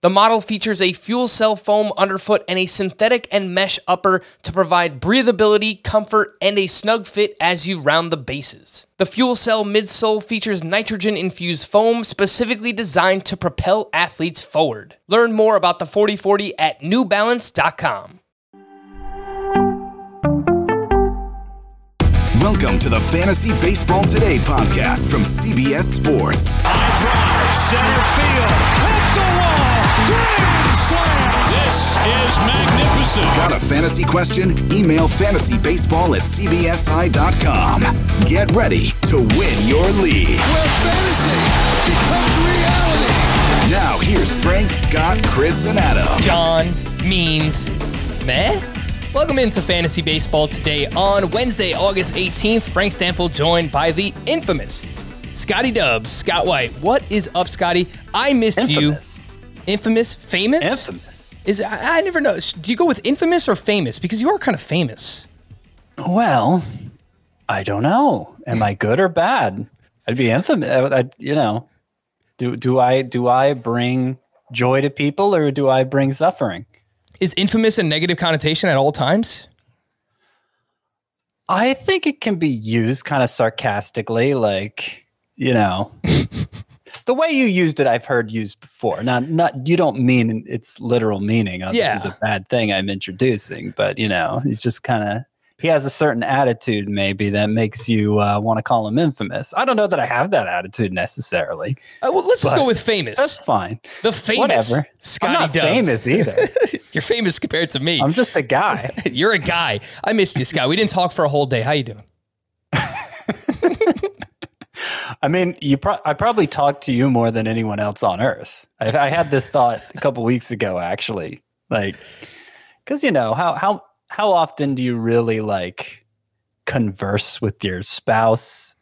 The model features a fuel cell foam underfoot and a synthetic and mesh upper to provide breathability, comfort, and a snug fit as you round the bases. The fuel cell midsole features nitrogen infused foam specifically designed to propel athletes forward. Learn more about the 4040 at newbalance.com. Welcome to the Fantasy Baseball Today podcast from CBS Sports. High drive, center field, hit the wall, grand slam. This is magnificent. Got a fantasy question? Email fantasybaseball at cbsi.com. Get ready to win your league. where fantasy becomes reality. Now, here's Frank, Scott, Chris, and Adam. John means meh. Welcome into Fantasy Baseball today on Wednesday, August 18th. Frank Stampfl joined by the infamous Scotty Dubs. Scott White, what is up, Scotty? I missed Infamous. you. Infamous? Famous? Infamous. Is I, I never know. Do you go with infamous or famous? Because you are kind of famous. Well, I don't know. Am I good or bad? I'd be infamous. Uh, I, I- you know, do do I do I bring joy to people or do I bring suffering? Is infamous a negative connotation at all times? I think it can be used kind of sarcastically, like you know, the way you used it. I've heard used before. Not not you don't mean its literal meaning. Oh, Yeah. this is a bad thing I'm introducing, but you know, he's just kind of he has a certain attitude maybe that makes you uh, want to call him infamous. I don't know that I have that attitude necessarily. Uh, well, let's just go with famous. That's fine. the famous Whatever. Scotty I'm not Dubs. famous either. You're famous compared to me. I'm just a guy. You're a guy. I missed you, Scott. We didn't talk for a whole day. How you doing? I mean, you. Pro- I probably talked to you more than anyone else on Earth. I, I had this thought a couple weeks ago, actually. Like, because you know how how how often do you really like converse with your spouse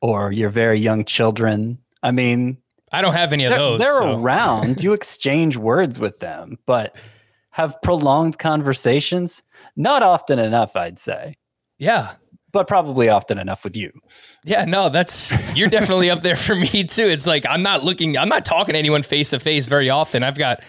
or your very young children? I mean, I don't have any of they're, those. they're so- around. You exchange words with them, but have prolonged conversations not often enough, I'd say, Yeah. But probably often enough with you. Yeah, no, that's you're definitely up there for me too. It's like I'm not looking, I'm not talking to anyone face to face very often. I've got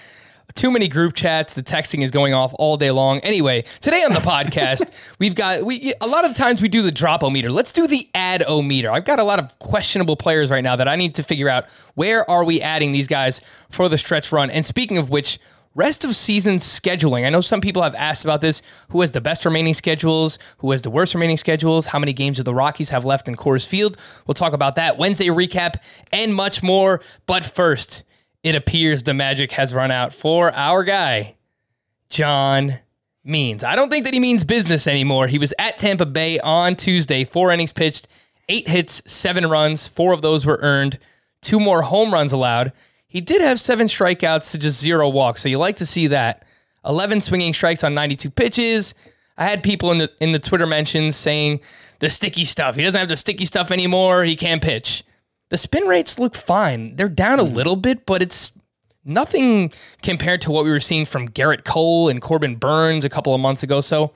too many group chats. The texting is going off all day long. Anyway, today on the podcast, we've got we a lot of times we do the drop o meter. Let's do the add o meter. I've got a lot of questionable players right now that I need to figure out where are we adding these guys for the stretch run. And speaking of which, Rest of season scheduling. I know some people have asked about this. Who has the best remaining schedules? Who has the worst remaining schedules? How many games do the Rockies have left in Coors Field? We'll talk about that. Wednesday recap and much more. But first, it appears the magic has run out for our guy, John Means. I don't think that he means business anymore. He was at Tampa Bay on Tuesday, four innings pitched, eight hits, seven runs. Four of those were earned, two more home runs allowed. He did have seven strikeouts to just zero walks, so you like to see that. 11 swinging strikes on 92 pitches. I had people in the in the Twitter mentions saying the sticky stuff. He doesn't have the sticky stuff anymore. He can't pitch. The spin rates look fine. They're down a mm-hmm. little bit, but it's nothing compared to what we were seeing from Gerrit Cole and Corbin Burnes a couple of months ago. So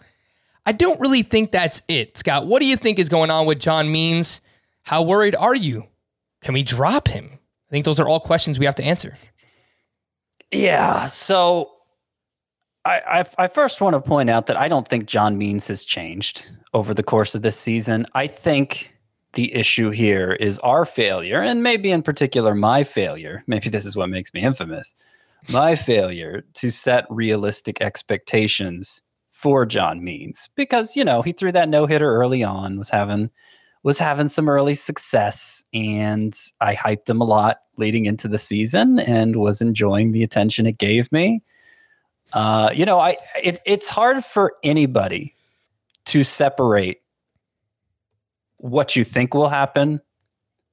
I don't really think that's it. Scott, what do you think is going on with John Means? How worried are you? Can we drop him? I think those are all questions we have to answer. Yeah. So I, I, I first want to point out that I don't think John Means has changed over the course of this season. I think the issue here is our failure, and maybe in particular my failure. Maybe this is what makes me infamous. My failure to set realistic expectations for John Means because you know he threw that no hitter early on, was having was having some early success, and I hyped him a lot leading into the season, and was enjoying the attention it gave me. Uh, you know, I it, it's hard for anybody to separate what you think will happen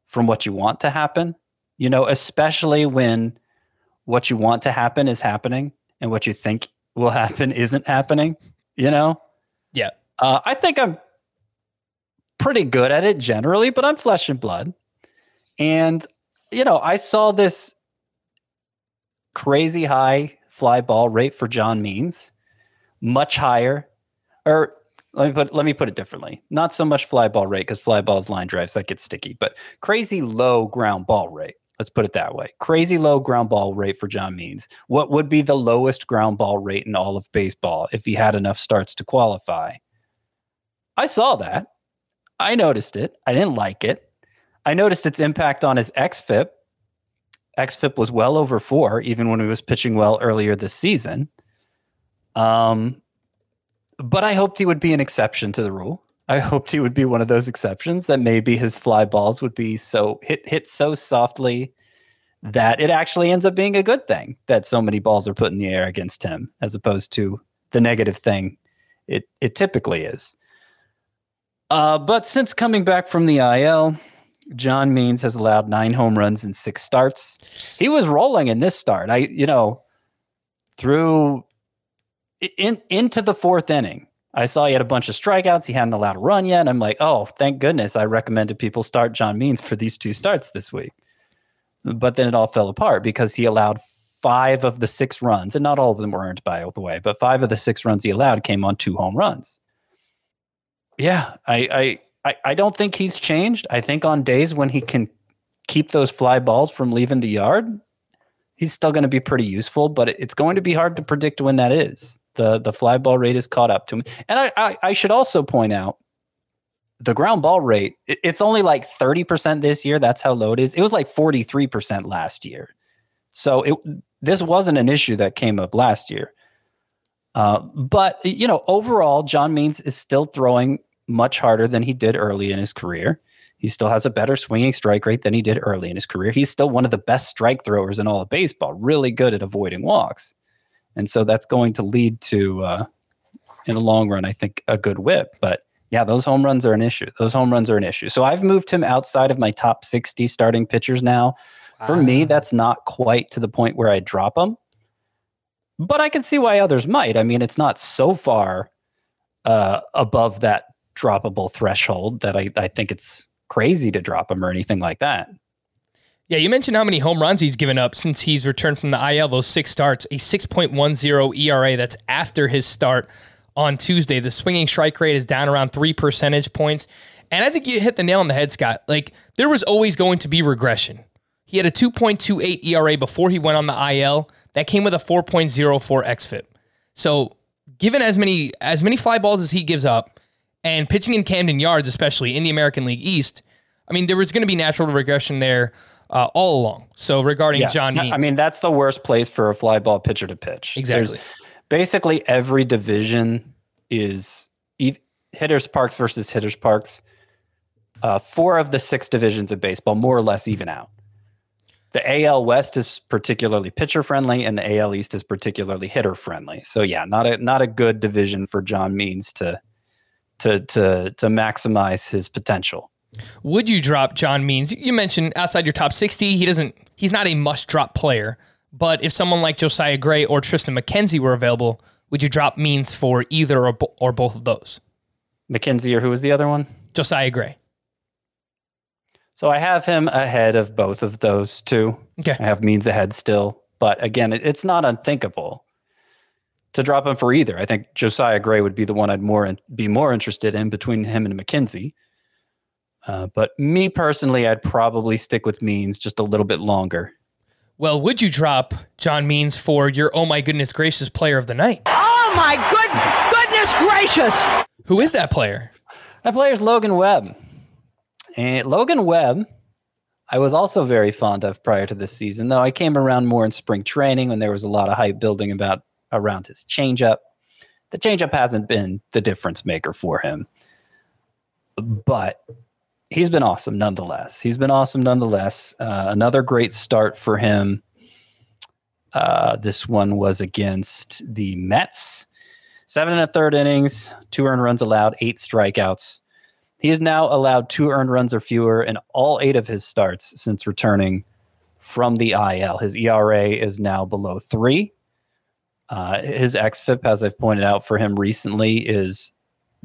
from what you want to happen. You know, especially when what you want to happen is happening and what you think will happen isn't happening. You know, Yeah. uh, I think I'm pretty good at it generally, but I'm flesh and blood. And, you know, I saw this crazy high fly ball rate for John Means, much higher, or let me put let me put it differently. Not so much fly ball rate because fly balls line drives that gets sticky, but crazy low ground ball rate. Let's put it that way. Crazy low ground ball rate for John Means. What would be the lowest ground ball rate in all of baseball if he had enough starts to qualify? I saw that. I noticed it. I didn't like it. I noticed its impact on his xFIP. xFIP was well over four, even when he was pitching well earlier this season. Um, but I hoped he would be an exception to the rule. I hoped he would be one of those exceptions that maybe his fly balls would be so hit hit so softly that it actually ends up being a good thing that so many balls are put in the air against him, as opposed to the negative thing it it typically is. Uh, but since coming back from the IL, John Means has allowed nine home runs in six starts. He was rolling in this start. I, you know, through in into the fourth inning. I saw he had a bunch of strikeouts. He hadn't allowed a run yet. I'm like, oh, thank goodness. I recommended people start John Means for these two starts this week. But then it all fell apart because he allowed five of the six runs, and not all of them were earned by the way, but five of the six runs he allowed came on two home runs. Yeah, I I I don't think he's changed. I think on days when he can keep those fly balls from leaving the yard, he's still going to be pretty useful, but it's going to be hard to predict when that is. The the fly ball rate is caught up to him, And I, I, I should also point out the ground ball rate, it, it's only like 30% this year. That's how low it is. It was like 43% last year. So it this wasn't an issue that came up last year. Uh, but you know, overall, John Means is still throwing much harder than he did early in his career. He still has a better swinging strike rate than he did early in his career. He's still one of the best strike throwers in all of baseball, really good at avoiding walks. And so that's going to lead to, uh, in the long run, I think, a good WHIP. But yeah, those home runs are an issue. Those home runs are an issue. So I've moved him outside of my top 60 starting pitchers now. For me, ah. that's not quite to the point where I drop him, but I can see why others might. I mean, it's not so far uh, above that droppable threshold that I, I think it's crazy to drop him or anything like that. Yeah, you mentioned how many home runs he's given up since he's returned from the IL, those six starts, a 6.10 ERA. That's after his start on Tuesday. The swinging strike rate is down around three percentage points. And I think you hit the nail on the head, Scott. Like, there was always going to be regression. He had a 2.28 ERA before he went on the IL. That came with a 4.04 xFIP. So, given as many as many fly balls as he gives up, and pitching in Camden Yards, especially in the American League East, I mean, there was going to be natural regression there uh, all along. So regarding yeah. John Means. I mean, that's the worst place for a fly ball pitcher to pitch. Exactly. There's, basically, every division is hitters parks versus hitters parks. Uh, four of the six divisions of baseball more or less even out. The AL West is particularly pitcher friendly, and the AL East is particularly hitter friendly. So yeah, not a not a good division for John Means to to to to maximize his potential. Would you drop John Means? You mentioned outside your top 60, he doesn't he's not a must drop player, but if someone like Josiah Gray or Tristan McKenzie were available, would you drop Means for either or, or both of those? McKenzie or who was the other one? Josiah Gray. So I have him ahead of both of those two. Okay. I have Means ahead still, but again, it, it's not unthinkable to drop him for either. I think Josiah Gray would be the one I'd more in, be more interested in between him and McKenzie. Uh, but me personally, I'd probably stick with Means just a little bit longer. Well, would you drop John Means for your oh my goodness gracious player of the night? Oh my good goodness gracious! Who is that player? That player is Logan Webb. And Logan Webb, I was also very fond of prior to this season, though I came around more in spring training when there was a lot of hype building about around his changeup. The changeup hasn't been the difference maker for him. But he's been awesome nonetheless. He's been awesome nonetheless. Uh, another great start for him. Uh, this one was against the Mets. Seven and a third innings, two earned runs allowed, eight strikeouts. He has now allowed two earned runs or fewer in all eight of his starts since returning from the IL. His ERA is now below three. Uh, his xFIP, as I've pointed out for him recently, is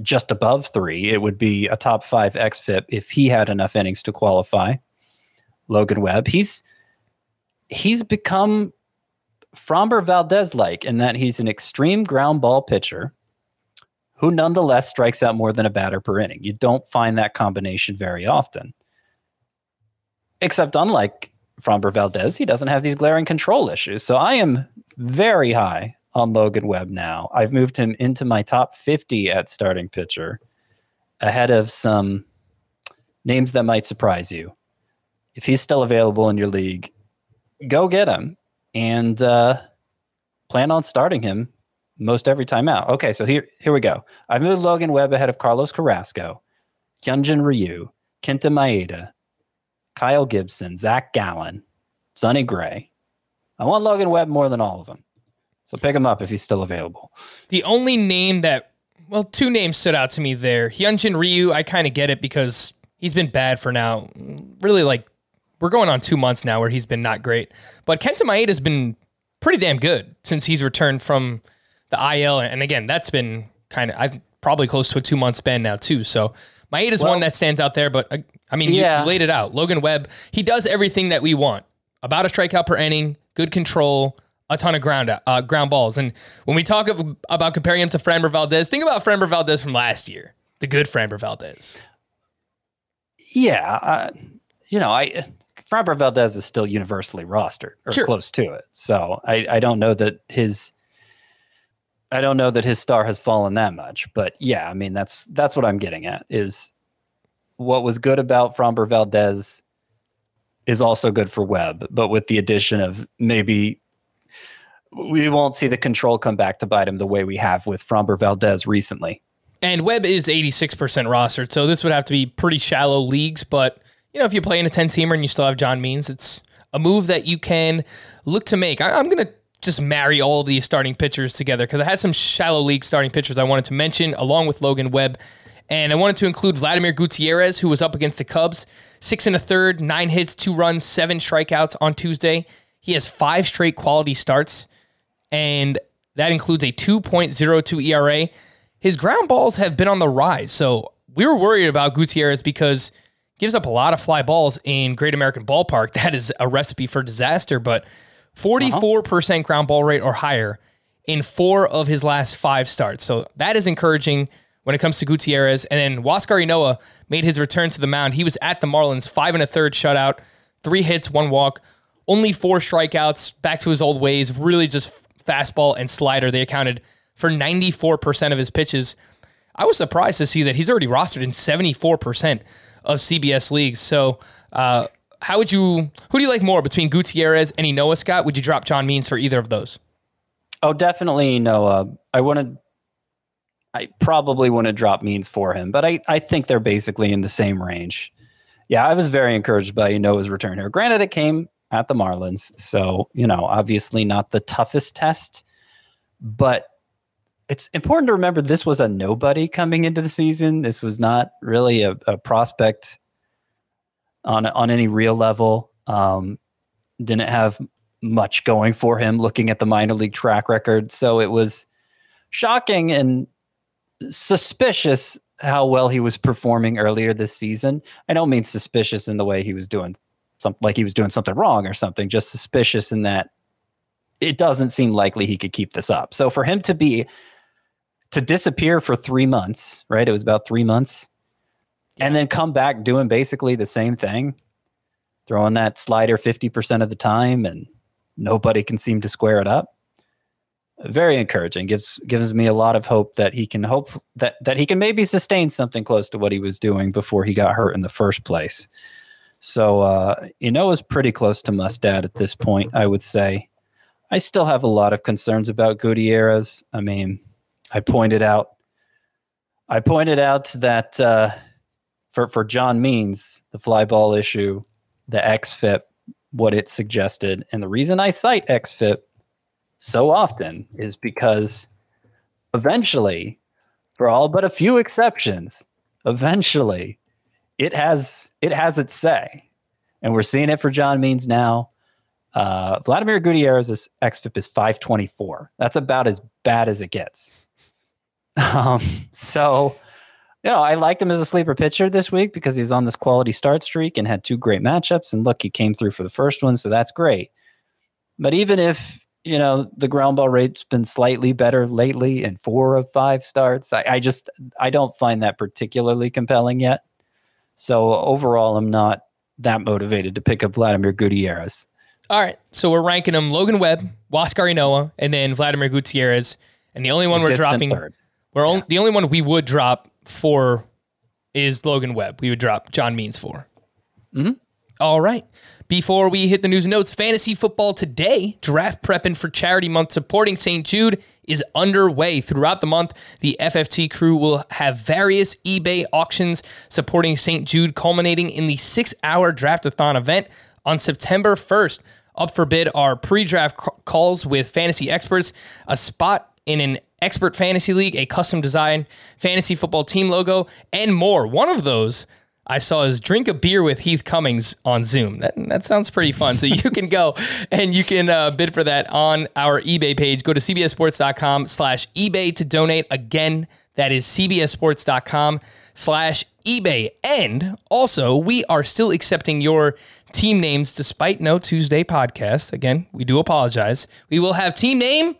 just above three. It would be a top five xFIP if he had enough innings to qualify. Logan Webb, he's he's become Framber Valdez like in that he's an extreme ground ball pitcher who nonetheless strikes out more than a batter per inning. You don't find that combination very often. Except unlike Framber Valdez, he doesn't have these glaring control issues. So I am very high on Logan Webb now. I've moved him into my top 50 at starting pitcher ahead of some names that might surprise you. If he's still available in your league, go get him and uh, plan on starting him most every time out. Okay, so here here we go. I've moved Logan Webb ahead of Carlos Carrasco, Hyunjin Ryu, Kenta Maeda, Kyle Gibson, Zach Gallen, Sonny Gray. I want Logan Webb more than all of them. So pick him up if he's still available. The only name that, well, two names stood out to me there. Hyunjin Ryu, I kind of get it because he's been bad for now. Really, like, we're going on two months now where he's been not great. But Kenta Maeda's been pretty damn good since he's returned from the IL. And again, that's been kind of, I've probably close to a two month span now, too. So Maeda's Well- one that stands out there. But uh, I mean, you- Yeah. you laid it out. Logan Webb, he does everything that we want about a strikeout per inning, good control, a ton of ground uh, ground balls. And when we talk about comparing him to Framber Valdez, think about Framber Valdez from last year, the good Framber Valdez. Yeah, uh, you know, I Framber Valdez is still universally rostered or Sure. close to it. So I, I don't know that his I don't know that his star has fallen that much. But yeah, I mean that's that's what I'm getting at is what was good about Framber Valdez is also good for Webb, but with the addition of maybe we won't see the control come back to bite him the way we have with Framber Valdez recently. And Webb is 86% rostered, so this would have to be pretty shallow leagues. But, you know, if you play in a 10 teamer and you still have John Means, it's a move that you can look to make. I, I'm going to just marry all these starting pitchers together because I had some shallow league starting pitchers I wanted to mention along with Logan Webb. And I wanted to include Vladimir Gutierrez, who was up against the Cubs. Six and a third, nine hits, two runs, seven strikeouts on Tuesday. He has five straight quality starts and that includes a 2.02 ERA. His ground balls have been on the rise, so we were worried about Gutierrez because he gives up a lot of fly balls in Great American Ballpark. That is a recipe for disaster, but 44% ground ball rate or higher in four of his last five starts. So that is encouraging when it comes to Gutierrez. And then Huascar Ynoa made his return to the mound. He was at the Marlins, five and a third shutout, three hits, one walk, only four strikeouts, back to his old ways, really just fastball and slider. They accounted for 94% of his pitches. I was surprised to see that he's already rostered in 74% of CBS leagues. So, uh, how would you, who do you like more between Gutierrez and Ynoa Scott? Would you drop John Means for either of those? Oh, definitely Ynoa. I want to. I probably want to drop means for him, but I, I think they're basically in the same range. Yeah, I was very encouraged by Ynoa's return here. Granted, it came at the Marlins, so you know, obviously not the toughest test, but it's important to remember this was a nobody coming into the season. This was not really a, a prospect on on any real level. Um, didn't have much going for him looking at the minor league track record. So it was shocking and suspicious how well he was performing earlier this season. I don't mean suspicious in the way he was doing something like he was doing something wrong or something, just suspicious in that it doesn't seem likely he could keep this up. So for him to be to disappear for 3 months, right? It was about 3 months. And then come back doing basically the same thing, throwing that slider 50% of the time and nobody can seem to square it up. Very encouraging. Gives gives me a lot of hope that he can hope that that he can maybe sustain something close to what he was doing before he got hurt in the first place. So uh, you know, is pretty close to Mustad at this point. I would say. I still have a lot of concerns about Gutierrez. I mean, I pointed out, I pointed out that uh, for for John Means, the fly ball issue, the XFIP, what it suggested, and the reason I cite XFIP so often is because eventually, for all but a few exceptions, eventually it has it has its say, and we're seeing it for John Means now. Uh, Vladimir Gutierrez's XFIP is 524. That's about as bad as it gets. Um, so, you know, I liked him as a sleeper pitcher this week because he was on this quality start streak and had two great matchups. And look, he came through for the first one, so that's great. But even if you know, the ground ball rate's been slightly better lately in four of five starts. I, I just I don't find that particularly compelling yet. So overall, I'm not that motivated to pick up Vladimir Gutierrez. All right. So we're ranking them Logan Webb, Huascar Ynoa, and then Vladimir Gutierrez. And the only one we're dropping, third. we're on, the only one we would drop for is Logan Webb. We would drop John Means for. Mm-hmm. All right. Before we hit the news notes, fantasy football today, draft prepping for charity month supporting St. Jude is underway. Throughout the month, the FFT crew will have various eBay auctions supporting St. Jude, culminating in the six hour draftathon event on September 1st. Up for bid are pre draft calls with fantasy experts, a spot in an expert fantasy league, a custom design fantasy football team logo, and more. One of those I saw is drink a beer with Heath Cummings on Zoom. That, that sounds pretty fun. So you can go and you can uh, bid for that on our eBay page. Go to cbssports.com slash eBay to donate. Again, that is cbssports.com slash eBay. And also, we are still accepting your team names despite no Tuesday podcast. Again, we do apologize. We will have team name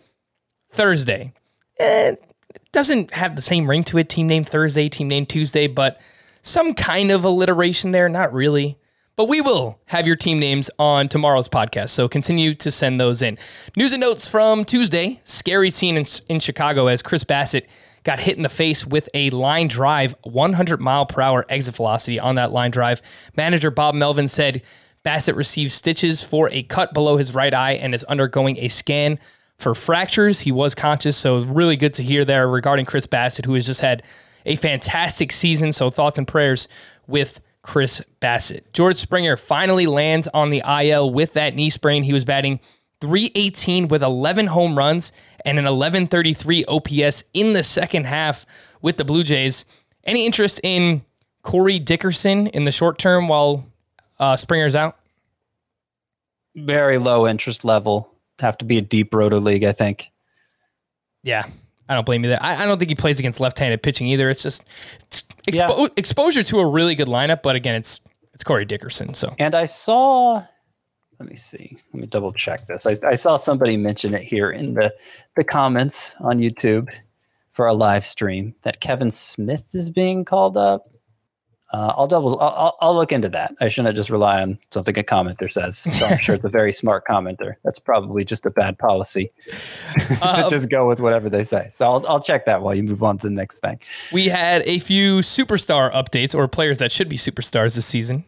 Thursday. It doesn't have the same ring to it. Team name Thursday, team name Tuesday, but some kind of alliteration there. Not really. But we will have your team names on tomorrow's podcast. So continue to send those in. News and notes from Tuesday. Scary scene in, in Chicago as Chris Bassitt got hit in the face with a line drive, 100 mile per hour exit velocity on that line drive. Manager Bob Melvin said Bassitt received stitches for a cut below his right eye and is undergoing a scan for fractures. He was conscious, so really good to hear there regarding Chris Bassitt, who has just had a fantastic season. So thoughts and prayers with Chris Bassitt. George Springer finally lands on the IL with that knee sprain. He was batting 318 with 11 home runs and an 1133 OPS in the second half with the Blue Jays. Any interest in Corey Dickerson in the short term while uh, Springer's out? Very low interest level. Have to be a deep roto league, I think. Yeah, I don't blame you there. I, I don't think he plays against left-handed pitching either. It's just it's expo- exposure to a really good lineup, but again, it's it's Corey Dickerson. So And I saw, let me see, let me double check this. I, I saw somebody mention it here in the, the comments on YouTube for a live stream that Kevin Smith is being called up. Uh, I'll double, I'll, I'll, look into that. I shouldn't just rely on something a commenter says. So I'm sure it's a very smart commenter. That's probably just a bad policy. just go with whatever they say. So I'll, I'll check that while you move on to the next thing. we had a few superstar updates or players that should be superstars this season.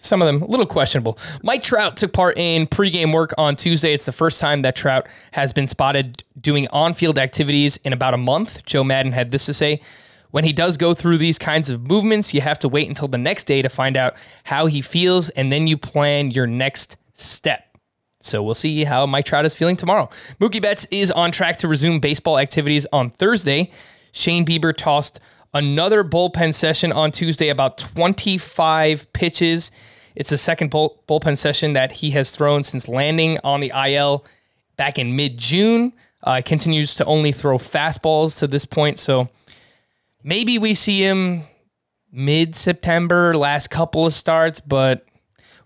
Some of them a little questionable. Mike Trout took part in pregame work on Tuesday. It's the first time that Trout has been spotted doing on field activities in about a month. Joe Maddon had this to say. When he does go through these kinds of movements, you have to wait until the next day to find out how he feels, and then you plan your next step. So we'll see how Mike Trout is feeling tomorrow. Mookie Betts is on track to resume baseball activities on Thursday. Shane Bieber tossed another bullpen session on Tuesday, about 25 pitches. It's the second bull- bullpen session that he has thrown since landing on the IL back in mid June. Uh, continues to only throw fastballs to this point. So maybe we see him mid September, last couple of starts, but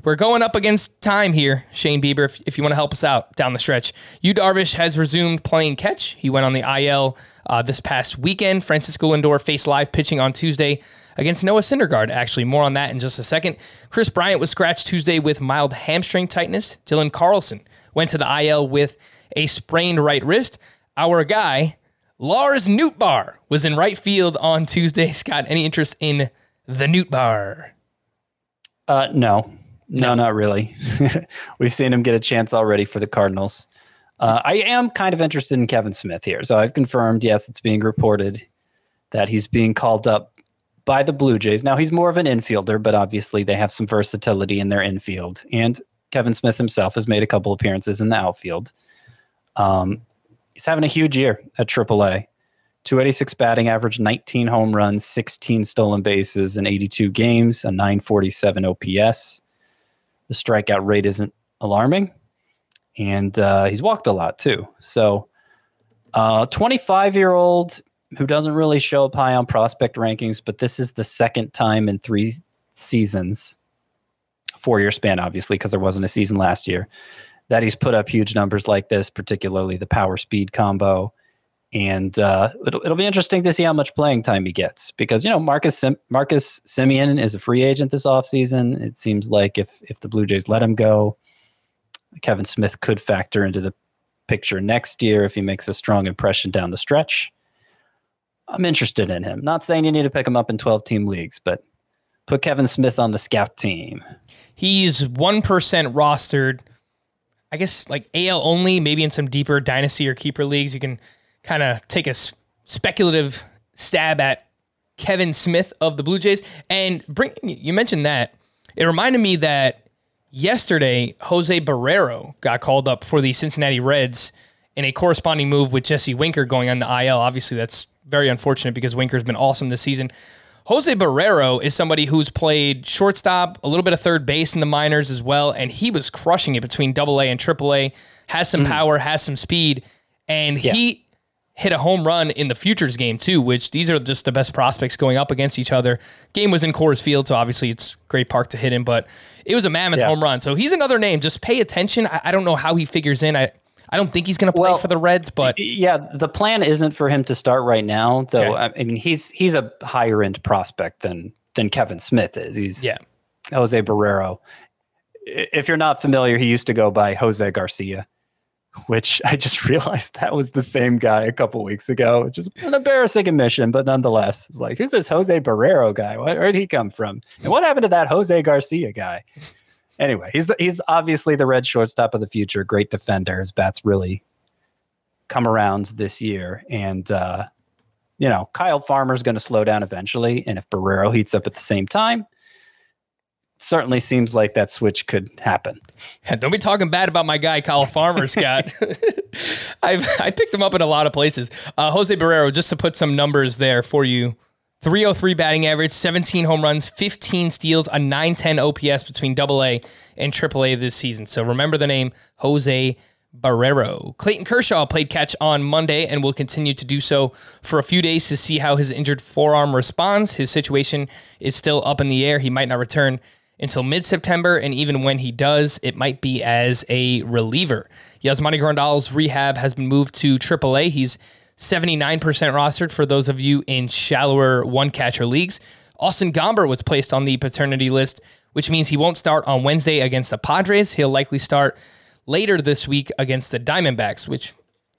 we're going up against time here, Shane Bieber, if, if you want to help us out down the stretch. Yu Darvish has resumed playing catch. He went on the IL uh, this past weekend. Francisco Lindor faced live pitching on Tuesday against Noah Syndergaard. Actually, more on that in just a second. Kris Bryant was scratched Tuesday with mild hamstring tightness. Dylan Carlson went to the IL with a sprained right wrist. Our guy, Lars Nootbaar, was in right field on Tuesday. Scott, any interest in the Nootbaar? Uh, no, no, not really. We've seen him get a chance already for the Cardinals. Uh, I am kind of interested in Kevin Smith here. So I've confirmed, yes, it's being reported that he's being called up by the Blue Jays. Now he's more of an infielder, but obviously they have some versatility in their infield. And Kevin Smith himself has made a couple appearances in the outfield. Um, he's having a huge year at AAA. 286 batting average, 19 home runs, 16 stolen bases in 82 games, a 947 OPS. The strikeout rate isn't alarming. And uh, he's walked a lot too. So, 25 year old who doesn't really show up high on prospect rankings, but this is the second time in three seasons, four year span, obviously, because there wasn't a season last year, that he's put up huge numbers like this, particularly the power speed combo. And uh, it'll, it'll be interesting to see how much playing time he gets because, you know, Marcus Sim- Marcus Semien is a free agent this offseason. It seems like if, if the Blue Jays let him go, Kevin Smith could factor into the picture next year if he makes a strong impression down the stretch. I'm interested in him. Not saying you need to pick him up in 12 team leagues, but put Kevin Smith on the scout team. He's 1% rostered. I guess like AL only, maybe in some deeper dynasty or keeper leagues, you can kind of take a speculative stab at Kevin Smith of the Blue Jays. And bring you mentioned that it reminded me that yesterday Jose Barrero got called up for the Cincinnati Reds in a corresponding move with Jesse Winker going on the IL. Obviously, that's very unfortunate because Winker's been awesome this season. Jose Barrero is somebody who's played shortstop, a little bit of third base in the minors as well, and he was crushing it between Double A and Triple A. Has some mm. power, has some speed, and yeah. he hit a home run in the futures game too, which these are just the best prospects going up against each other. Game was in Coors Field, so obviously it's great park to hit him, but it was a mammoth yeah. home run. So he's another name. Just pay attention. I, I, don't know how he figures in. I I don't think he's going to play well, for the Reds, but yeah, the plan isn't for him to start right now. Though okay. I mean, he's he's a higher end prospect than than Kevin Smith is. He's yeah. Jose Barrero. If you're not familiar, he used to go by Jose Garcia which I just realized that was the same guy a couple weeks ago, which is an embarrassing admission, but nonetheless, it's like, who's this Jose Barrero guy? Where did he come from? And what happened to that Jose Garcia guy? Anyway, he's the, he's obviously the red shortstop of the future, great defender. His bats really come around this year, and uh, you know Kyle Farmer's going to slow down eventually, and if Barrero heats up at the same time, certainly seems like that switch could happen. Don't be talking bad about my guy Kyle Farmer, Scott. I've I picked him up in a lot of places. Uh, Jose Barrero, just to put some numbers there for you. 303 batting average, 17 home runs, 15 steals, a 910 OPS between AA and AAA this season. So remember the name Jose Barrero. Clayton Kershaw played catch on Monday and will continue to do so for a few days to see how his injured forearm responds. His situation is still up in the air. He might not return until mid September, and even when he does, it might be as a reliever. Yasmani Grandal's rehab has been moved to AAA. He's 79% rostered for those of you in shallower one catcher leagues. Austin Gomber was placed on the paternity list, which means he won't start on Wednesday against the Padres. He'll likely start later this week against the Diamondbacks, which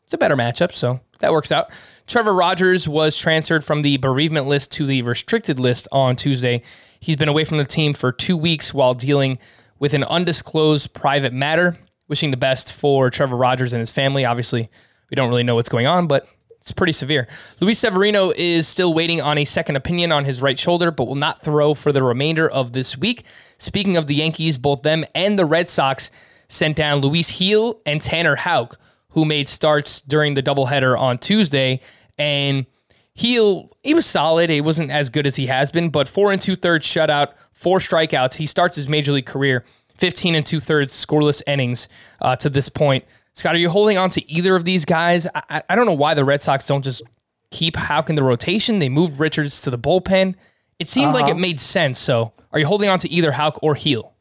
is a better matchup, so that works out. Trevor Rogers was transferred from the bereavement list to the restricted list on Tuesday. He's been away from the team for two weeks while dealing with an undisclosed private matter. Wishing the best for Trevor Rogers and his family. Obviously, we don't really know what's going on, but it's pretty severe. Luis Severino is still waiting on a second opinion on his right shoulder, but will not throw for the remainder of this week. Speaking of the Yankees, both them and the Red Sox sent down Luis Gil and Tanner Houck, who made starts during the doubleheader on Tuesday. And he he was solid. He wasn't as good as he has been, but four and two thirds shutout, four strikeouts. He starts his major league career 15 and two thirds scoreless innings uh, to this point. Scott, are you holding on to either of these guys? I, I don't know why the Red Sox don't just keep Houck in the rotation. They moved Richards to the bullpen. It seemed uh-huh. like it uh-huh. made sense. So, are you holding on to either Houck or Gil?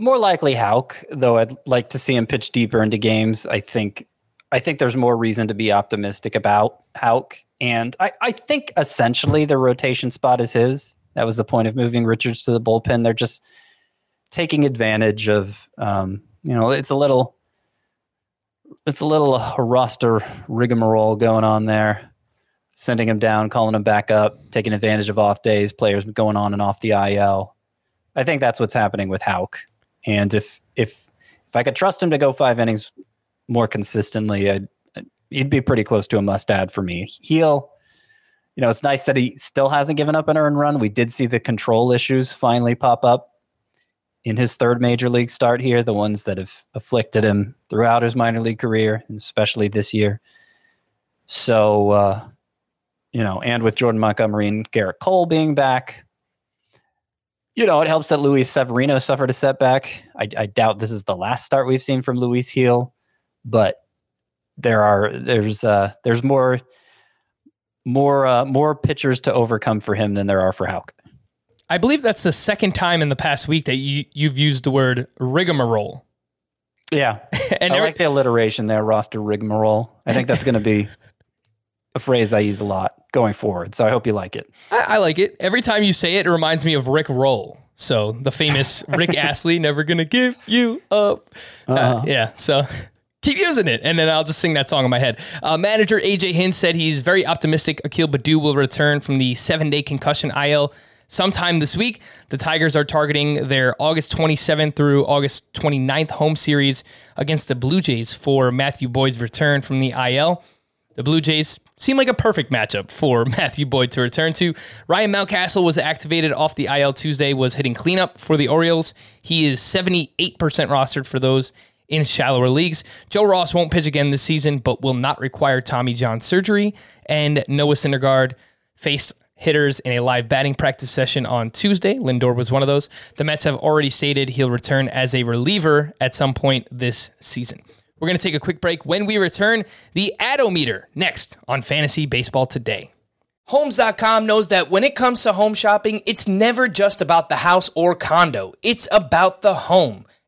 More likely Houck, though I'd like to see him pitch deeper into games. I think I think there's more reason to be optimistic about Houck. And I, I think essentially the rotation spot is his. That was the point of moving Richards to the bullpen. They're just taking advantage of, um, you know, it's a little, it's a little roster rigmarole going on there. Sending him down, calling him back up, taking advantage of off days, players going on and off the IL. I think that's what's happening with Houck. And if if if I could trust him to go five innings more consistently, I'd, he'd be pretty close to a must add for me. He'll, you know, it's nice that he still hasn't given up an earned run. We did see the control issues finally pop up in his third major league start here, the ones that have afflicted him throughout his minor league career, and especially this year. So, uh, you know, and with Jordan Montgomery and Gerrit Cole being back, you know, it helps that Luis Severino suffered a setback. I, I doubt this is the last start we've seen from Luis Gil but there are there's uh there's more more uh, more pitchers to overcome for him than there are for Houck. I believe that's the second time in the past week that you you've used the word rigmarole. Yeah. And I every- like the alliteration there, roster rigmarole. I think that's going to be a phrase I use a lot going forward. So I hope you like it. I, I like it. Every time you say it, it reminds me of Rick Roll. So the famous Rick Astley, never gonna give you up. Uh, yeah. So keep using it, and then I'll just sing that song in my head. Uh, manager AJ Hinch said he's very optimistic. Akil Baddoo will return from the seven-day concussion IL sometime this week. The Tigers are targeting their August 27th through August 29th home series against the Blue Jays for Matthew Boyd's return from the IL. The Blue Jays seem like a perfect matchup for Matthew Boyd to return to. Ryan Mountcastle was activated off the IL Tuesday, was hitting cleanup for the Orioles. He is 78% rostered for those in shallower leagues. Joe Ross won't pitch again this season, but will not require Tommy John surgery. And Noah Syndergaard faced hitters in a live batting practice session on Tuesday. Lindor was one of those. The Mets have already stated he'll return as a reliever at some point this season. We're going to take a quick break. When we return, the Adometer next on Fantasy Baseball Today. Homes.com knows that when it comes to home shopping, it's never just about the house or condo, it's about the home.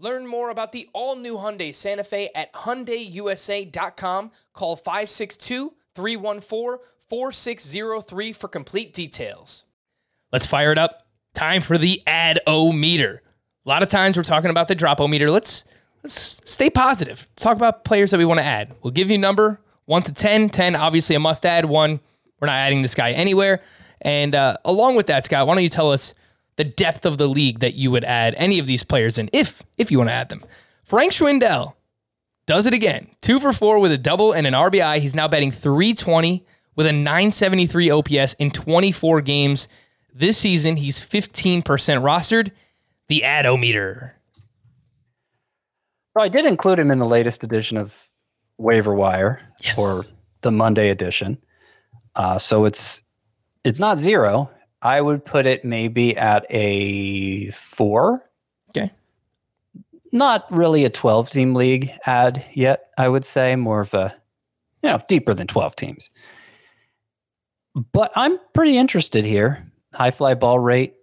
Learn more about the all-new Hyundai Santa Fe at hyundaiusa.com. Call 562-314-4603 for complete details. Let's fire it up. Time for the ad-o-meter. A lot of times we're talking about the drop-o-meter. Let's let's stay positive. Talk about players that we want to add. We'll give you a number 1 to 10. 10 obviously a must add. 1 we're not adding this guy anywhere. And uh, along with that, Scott, why don't you tell us the depth of the league that you would add any of these players in, if if you want to add them. Frank Schwindel does it again. Two for four with a double and an RBI. He's now betting 320 with a 973 OPS in 24 games. This season, he's 15% rostered. The Adometer. So I did include him in the latest edition of Waiver Wire Yes. or the Monday edition. Uh, so it's it's not zero. I would put it maybe at a four. Okay. Not really a 12 team league ad yet, I would say. More of a, you know, deeper than 12 teams. But I'm pretty interested here. High fly ball rate,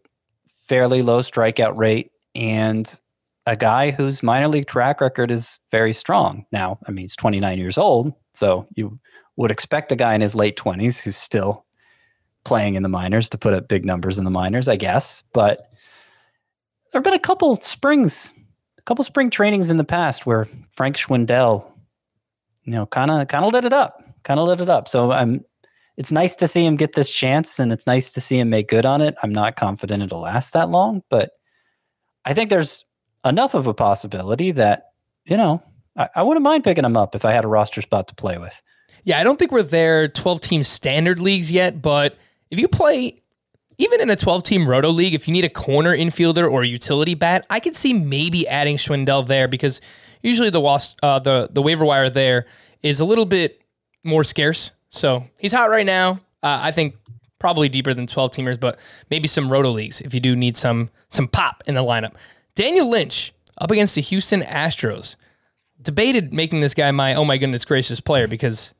fairly low strikeout rate, and a guy whose minor league track record is very strong. Now, I mean, he's 29 years old, so you would expect a guy in his late 20s who's still playing in the minors to put up big numbers in the minors, I guess. But there have been a couple springs, a couple spring trainings in the past where Frank Schwindel, you know, kind of kind of lit it up, kind of lit it up. So I'm. It's nice to see him get this chance, and it's nice to see him make good on it. I'm not confident it'll last that long, but I think there's enough of a possibility that you know I, I wouldn't mind picking him up if I had a roster spot to play with. Yeah, I don't think we're there 12 team standard leagues yet, but if you play even in a 12 team roto league, if you need a corner infielder or a utility bat, I could see maybe adding Schwindel there because usually the uh, the the waiver wire there is a little bit more scarce. So he's hot right now. Uh, I think probably deeper than 12 teamers, but maybe some roto leagues if you do need some some pop in the lineup. Daniel Lynch up against the Houston Astros. Debated making this guy my oh my goodness gracious player because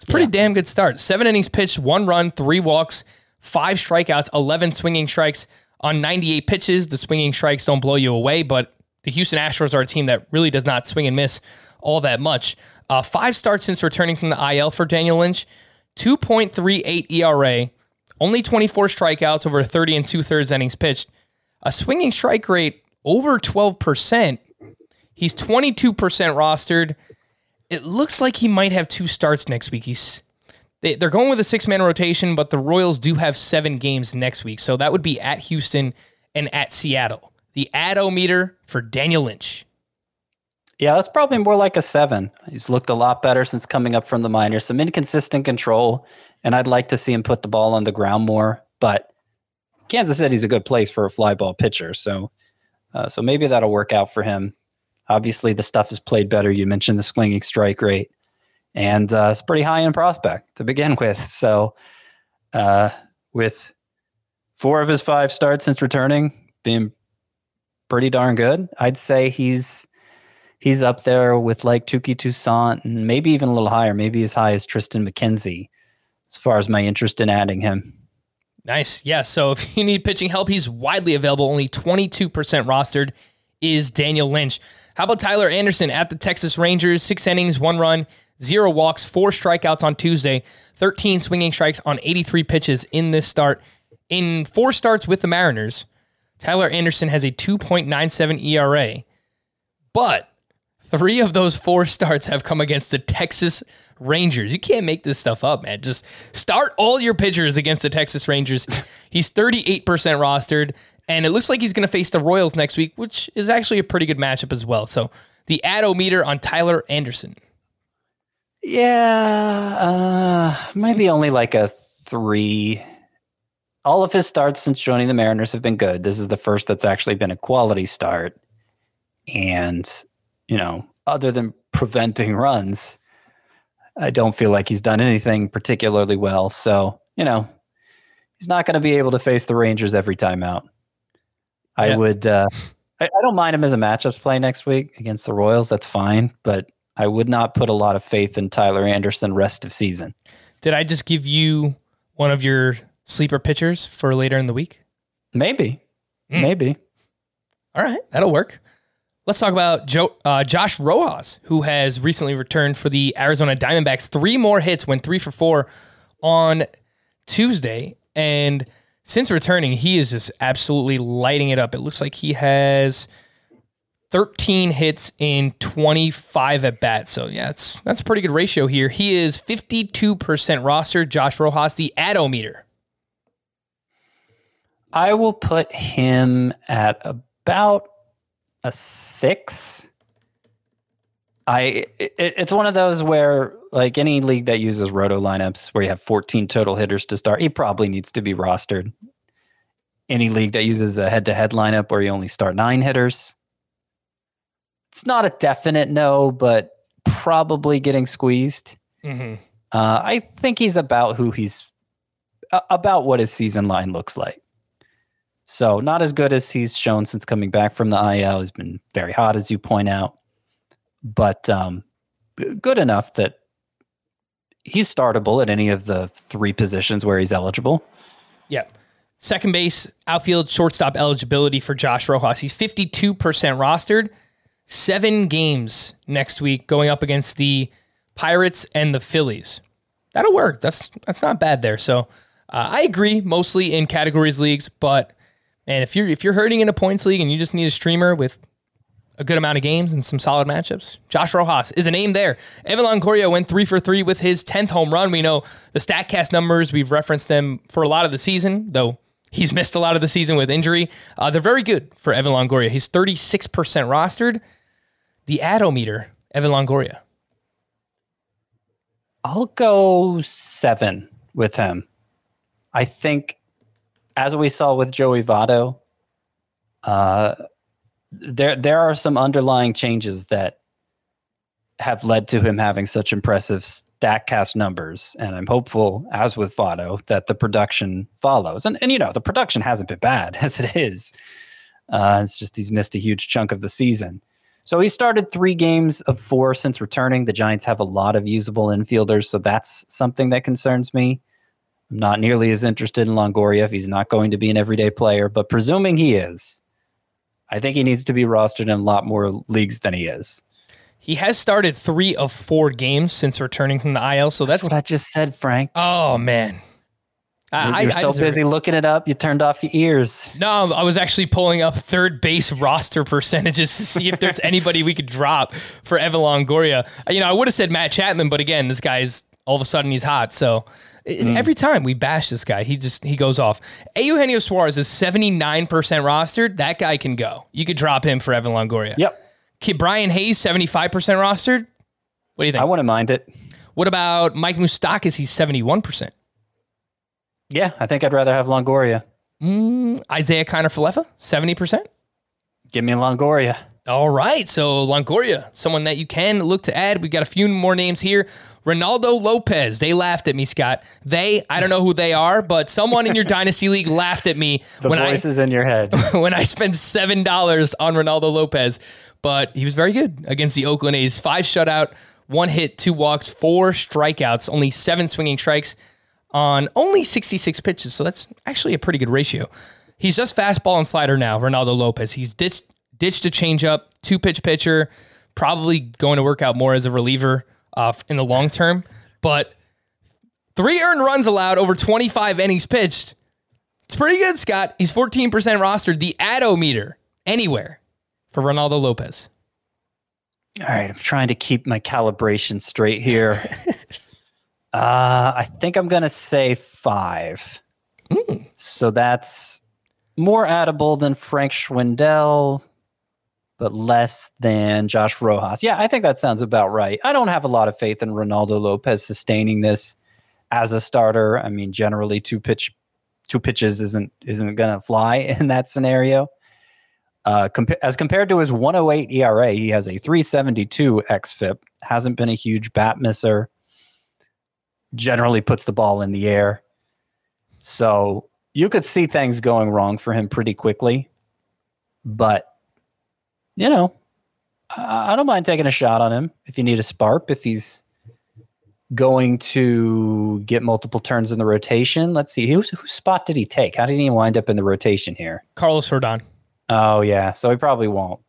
it's a pretty yeah. damn good start. Seven innings pitched, one run, three walks, five strikeouts, 11 swinging strikes on 98 pitches. The swinging strikes don't blow you away, but the Houston Astros are a team that really does not swing and miss all that much. Uh, five starts since returning from the IL for Daniel Lynch, 2.38 ERA, only 24 strikeouts over 30 and two thirds innings pitched, a swinging strike rate over 12%. He's 22% rostered. It looks like he might have two starts next week. He's they, they're going with a six man rotation, but the Royals do have seven games next week. So that would be at Houston and at Seattle. The ADO meter for Daniel Lynch. Yeah, that's probably more like a seven. He's looked a lot better since coming up from the minors. Some inconsistent control, and I'd like to see him put the ball on the ground more. But Kansas City's a good place for a fly ball pitcher, so uh, so maybe that'll work out for him. Obviously, the stuff is played better. You mentioned the swinging strike rate, and uh, it's pretty high in prospect to begin with. So, uh, with four of his five starts since returning being pretty darn good, I'd say he's he's up there with like Touki Toussaint and maybe even a little higher, maybe as high as Triston McKenzie, as far as my interest in adding him. Nice. Yeah. So if you need pitching help, he's widely available. Only 22% rostered is Daniel Lynch. How about Tyler Anderson at the Texas Rangers? Six innings, one run, zero walks, four strikeouts on Tuesday, 13 swinging strikes on 83 pitches in this start. In four starts with the Mariners, Tyler Anderson has a 2.97 ERA, but Three of those four starts have come against the Texas Rangers. You can't make this stuff up, man. Just start all your pitchers against the Texas Rangers. He's 38% rostered, and it looks like he's going to face the Royals next week, which is actually a pretty good matchup as well. So the ADO meter on Tyler Anderson. Yeah, uh, maybe only like a three. All of his starts since joining the Mariners have been good. This is the first that's actually been a quality start. And you know, other than preventing runs, I don't feel like he's done anything particularly well. So, you know, he's not going to be able to face the Rangers every time out. I yeah. would, uh, I, I, don't mind him as a matchups play next week against the Royals. That's fine. But I would not put a lot of faith in Tyler Anderson rest of season. Did I just give you one of your sleeper pitchers for later in the week? Maybe. Mm. Maybe. All right. That'll work. Let's talk about Joe, uh, Josh Rojas, who has recently returned for the Arizona Diamondbacks. Three more hits, went three for four on Tuesday. And since returning, he is just absolutely lighting it up. It looks like he has 13 hits in 25 at bats. So yeah, that's that's a pretty good ratio here. He is 52% roster. Josh Rojas, the ADO meter. I will put him at about a six. I it, it's one of those where like any league that uses roto lineups where you have 14 total hitters to start, he probably needs to be rostered. Any league that uses a head-to-head lineup where you only start nine hitters, it's not a definite no, but probably getting squeezed. Mm-hmm. Uh, I think he's about who he's uh, about what his season line looks like. So not as good as he's shown since coming back from the IL. He's been very hot, as you point out, but um, good enough that he's startable at any of the three positions where he's eligible. Yep. Second base, outfield, shortstop eligibility for Josh Rojas. He's 52% rostered. Seven games next week going up against the Pirates and the Phillies. That'll work. That's that's not bad there. So uh, I agree mostly in categories leagues, but and if you're if you're hurting in a points league and you just need a streamer with a good amount of games and some solid matchups, Josh Rojas is a name there. Evan Longoria went three for three with his 10th home run. We know the StatCast numbers, we've referenced them for a lot of the season, though he's missed a lot of the season with injury. Uh, they're very good for Evan Longoria. He's 36% rostered. The ADO meter, Evan Longoria. I'll go seven with him. I think as we saw with Joey Votto, uh, there there are some underlying changes that have led to him having such impressive Statcast numbers, and I'm hopeful, as with Votto, that the production follows. And and you know, the production hasn't been bad as it is. Uh, it's just he's missed a huge chunk of the season. So he started three games of four since returning. The Giants have a lot of usable infielders, so that's something that concerns me. I'm not nearly as interested in Longoria if he's not going to be an everyday player, but presuming he is, I think he needs to be rostered in a lot more leagues than he is. He has started three of four games since returning from the IL, so that's, That's what I just said, Frank. oh man. I, You're I- I so deserve busy it. looking it up, you turned off your ears. No, I was actually pulling up third base roster percentages to see if there's anybody we could drop for Evan Longoria. You know, I would have said Matt Chapman, but again, this guy's all of a sudden he's hot. So it- every time we bash this guy, he just he goes off. Eugenio Suarez is 79% rostered. That guy can go. You could drop him for Evan Longoria. Yep. Ke'Bryan Hayes, 75% rostered. What do you think? I wouldn't mind it. what about Mike Moustakas? He's 71%. Yeah, I think I'd rather have Longoria. Mm, Isiah Kiner-Falefa, 70%. Give me Longoria. All right. So Longoria, someone that you can look to add. We've got a few more names here. Reynaldo Lopez. They laughed at me, Scott. They, I don't know who they are, but someone in your dynasty league laughed at me The when voices in your head. I when I spent seven dollars on Reynaldo Lopez. But he was very good against the Oakland A's. Five shutout, one hit, two walks, four strikeouts, only seven swinging strikes on only 66 pitches. So that's actually a pretty good ratio. He's just fastball and slider now, Reynaldo Lopez. He's ditched, ditched a changeup, two pitch pitcher, probably going to work out more as a reliever uh, in the long term. But three earned runs allowed over 25 innings pitched. It's pretty good, Scott. He's 14% rostered. The Addo meter anywhere for Reynaldo Lopez. All right, I'm trying to keep my calibration straight here. uh, I think I'm going to say five. So that's more addable than Frank Schwindel, but less than Josh Rojas. Yeah, I think that sounds about right. I don't have a lot of faith in Reynaldo Lopez sustaining this as a starter. I mean, generally two pitch two pitches isn't isn't going to fly in that scenario. Uh, as compared to his 108 ERA, he has a 372 xFIP. Hasn't been a huge bat misser. Generally puts the ball in the air. So you could see things going wrong for him pretty quickly. But, you know, I, I don't mind taking a shot on him if you need a sparp, if he's going to get multiple turns in the rotation. Let's see. Whose, whose spot did he take? How did he wind up in the rotation here? Carlos Rodon. Oh yeah, so he probably won't.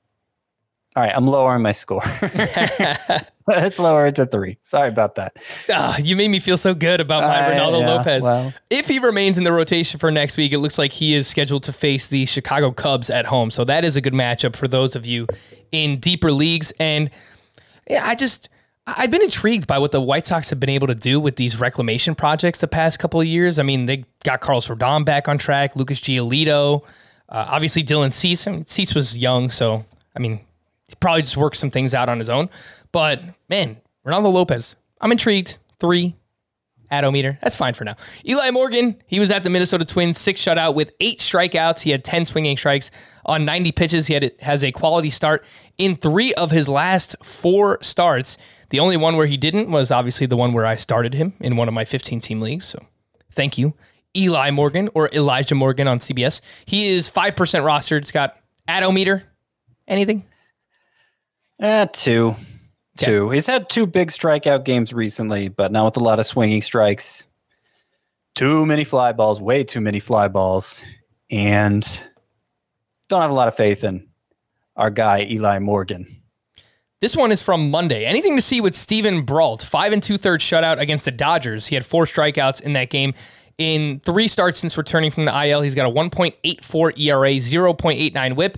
All right, I'm lowering my score. Let's lower it to three. Sorry about that. Ah, you made me feel so good about my I- Reynaldo yeah, Lopez. well. if he remains in the rotation for next week, it looks like he is scheduled to face the Chicago Cubs at home. So that is a good matchup for those of you in deeper leagues. And yeah, I just I've been intrigued by what the White Sox have been able to do with these reclamation projects the past couple of years. I mean, they got Carlos Rodon back on track, Lucas Giolito, uh, obviously Dylan Cease. I mean, Cease was young, so I mean, probably just work some things out on his own. But man, Reynaldo Lopez, I'm intrigued. Three, Adometer. That's fine for now. Eli Morgan, he was at the Minnesota Twins, six shutout with eight strikeouts. He had 10 swinging strikes on 90 pitches. He had has a quality start in three of his last four starts. The only one where he didn't was obviously the one where I started him in one of my 15 team leagues. So thank you, Eli Morgan or Elijah Morgan on CBS. He is 5% rostered. It's got Adometer. Anything? Eh, two. Two. He's had two big strikeout games recently, but not with a lot of swinging strikes. Too many fly balls, way too many fly balls. And don't have a lot of faith in our guy, Eli Morgan. This one is from Monday. Anything to see with Steven Brault, five and two thirds shutout against the Dodgers. He had four strikeouts in that game. In three starts since returning from the IL, he's got a 1.84 ERA, 0.89 WHIP.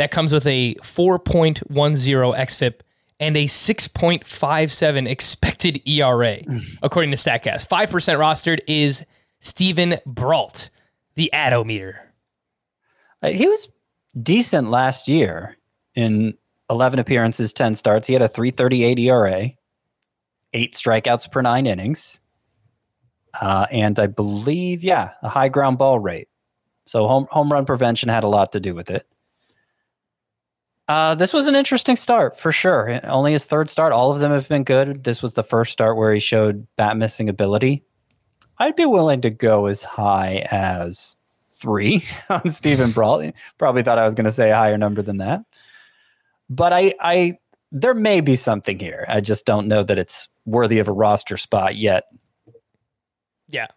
That comes with a 4.10 xFIP and a 6.57 expected ERA, according to Statcast. 5% rostered is Steven Brault, the Adometer. Uh, He was decent last year in 11 appearances, 10 starts. He had a 338 ERA, eight strikeouts per nine innings. Uh, and I believe, yeah, a high ground ball rate. So home, home run prevention had a lot to do with it. Uh, this was an interesting start for sure. Only his third start. All of them have been good. This was the first start where he showed bat missing ability. I'd be willing to go as high as three on Steven Brault. Probably thought I was going to say a higher number than that. But I, I, there may be something here. I just don't know that it's worthy of a roster spot yet. Yeah,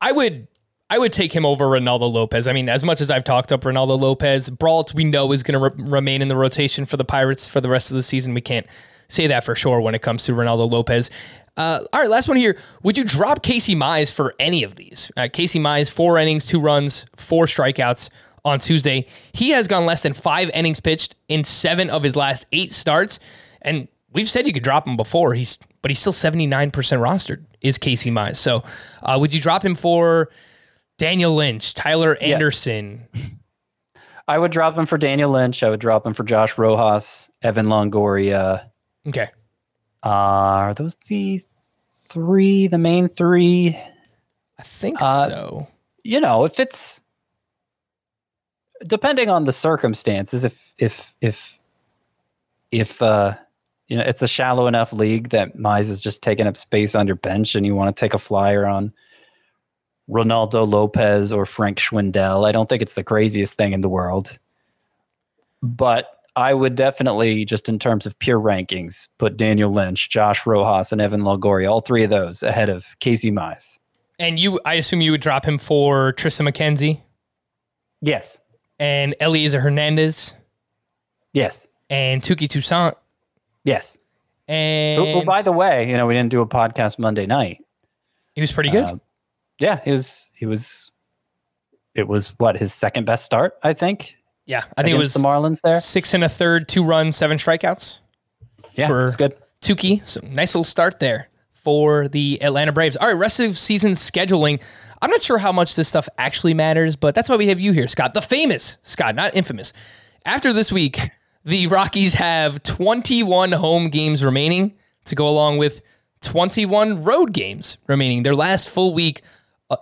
I would I would take him over Reynaldo Lopez. I mean, as much as I've talked up Reynaldo Lopez, Brault we know is going to re- remain in the rotation for the Pirates for the rest of the season. We can't say that for sure when it comes to Reynaldo Lopez. Uh, all right, last one here. Would you drop Casey Mize for any of these? Uh, Casey Mize, four innings, two runs, four strikeouts on Tuesday. He has gone less than five innings pitched in seven of his last eight starts, and we've said you could drop him before. He's but he's still seventy nine percent rostered. Is Casey Mize? So, uh, would you drop him for? Daniel Lynch, Tyler Anderson. Yes. I would drop him for Daniel Lynch. I would drop him for Josh Rojas, Evan Longoria. Okay. Uh, are those the three, the main three? I think uh, so. You know, if it's depending on the circumstances, if if if if uh you know it's a shallow enough league that Mize is just taking up space on your bench and you want to take a flyer on Reynaldo Lopez or Frank Schwindel. I don't think it's the craziest thing in the world. But I would definitely, just in terms of pure rankings, put Daniel Lynch, Josh Rojas, and Evan Longoria, all three of those ahead of Casey Mize. And you, I assume you would drop him for Triston McKenzie? Yes. And Elieser Hernandez? Yes. And Touki Toussaint? Yes. And oh, oh, by the way, you know, we didn't do a podcast Monday night. He was pretty good. Uh, yeah, he was he was it was what his second best start, I think. Yeah, I think it was the Marlins there. Six and a third, two runs, seven strikeouts. Yeah, for it's good. Touki, so nice little start there for the Atlanta Braves. All right, rest of season scheduling. I'm not sure how much this stuff actually matters, but that's why we have you here, Scott, the famous Scott, not infamous. After this week, the Rockies have 21 home games remaining to go along with 21 road games remaining. Their last full week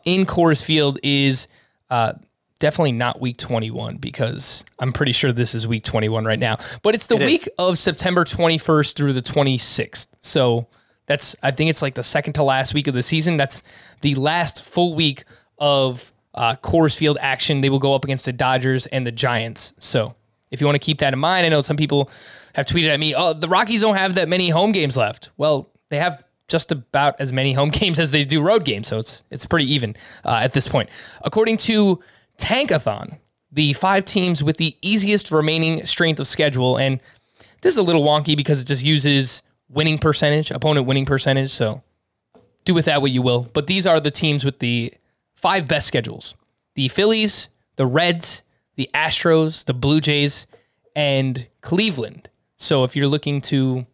in Coors Field is uh, definitely not week 21 because I'm pretty sure this is week 21 right now. But it's the it week is. of September 21st through the 26th. So that's, I think it's like the second to last week of the season. That's the last full week of uh, Coors Field action. They will go up against the Dodgers and the Giants. So if you want to keep that in mind, I know some people have tweeted at me, oh, the Rockies don't have that many home games left. Well, they have just about as many home games as they do road games. So it's it's pretty even uh, at this point. According to Tankathon, the five teams with the easiest remaining strength of schedule, and this is a little wonky because it just uses winning percentage, opponent winning percentage. So do with that what you will. But these are the teams with the five best schedules: the Phillies, the Reds, the Astros, the Blue Jays, and Cleveland. So if you're looking to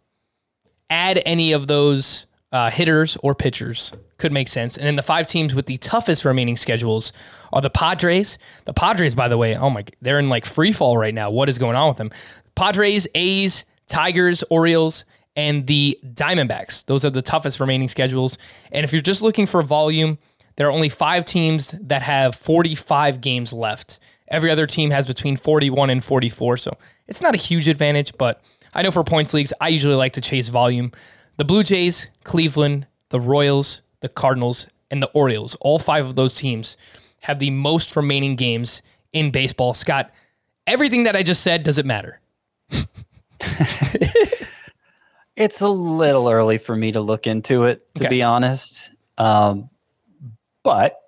add any of those uh, hitters or pitchers could make sense. And then the five teams with the toughest remaining schedules are the Padres. The Padres, by the way, oh my, they're in like free fall right now. What is going on with them? Padres, A's, Tigers, Orioles, and the Diamondbacks. Those are the toughest remaining schedules. And if you're just looking for volume, there are only five teams that have 45 games left. Every other team has between 41 and 44. So it's not a huge advantage, but I know for points leagues, I usually like to chase volume. The Blue Jays, Cleveland, the Royals, the Cardinals, and the Orioles, all five of those teams have the most remaining games in baseball. Scott, everything that I just said, does it matter? it's a little early for me to look into it, to okay. be honest. Um, but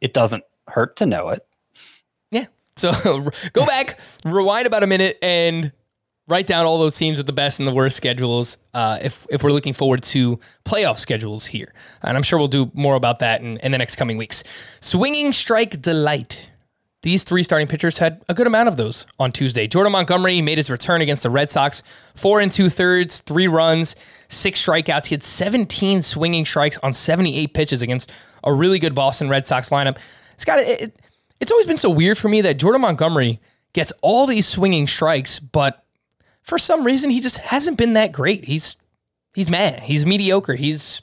it doesn't hurt to know it. Yeah. So go back, rewind about a minute, and write down all those teams with the best and the worst schedules uh, if, if we're looking forward to playoff schedules here. And I'm sure we'll do more about that in, in the next coming weeks. Swinging strike delight. These three starting pitchers had a good amount of those on Tuesday. Jordan Montgomery made his return against the Red Sox. Four and two thirds, three runs, six strikeouts. He had 17 swinging strikes on 78 pitches against a really good Boston Red Sox lineup. It's it, it's always been so weird for me that Jordan Montgomery gets all these swinging strikes, but for some reason he just hasn't been that great. He's he's mad. He's mediocre. He's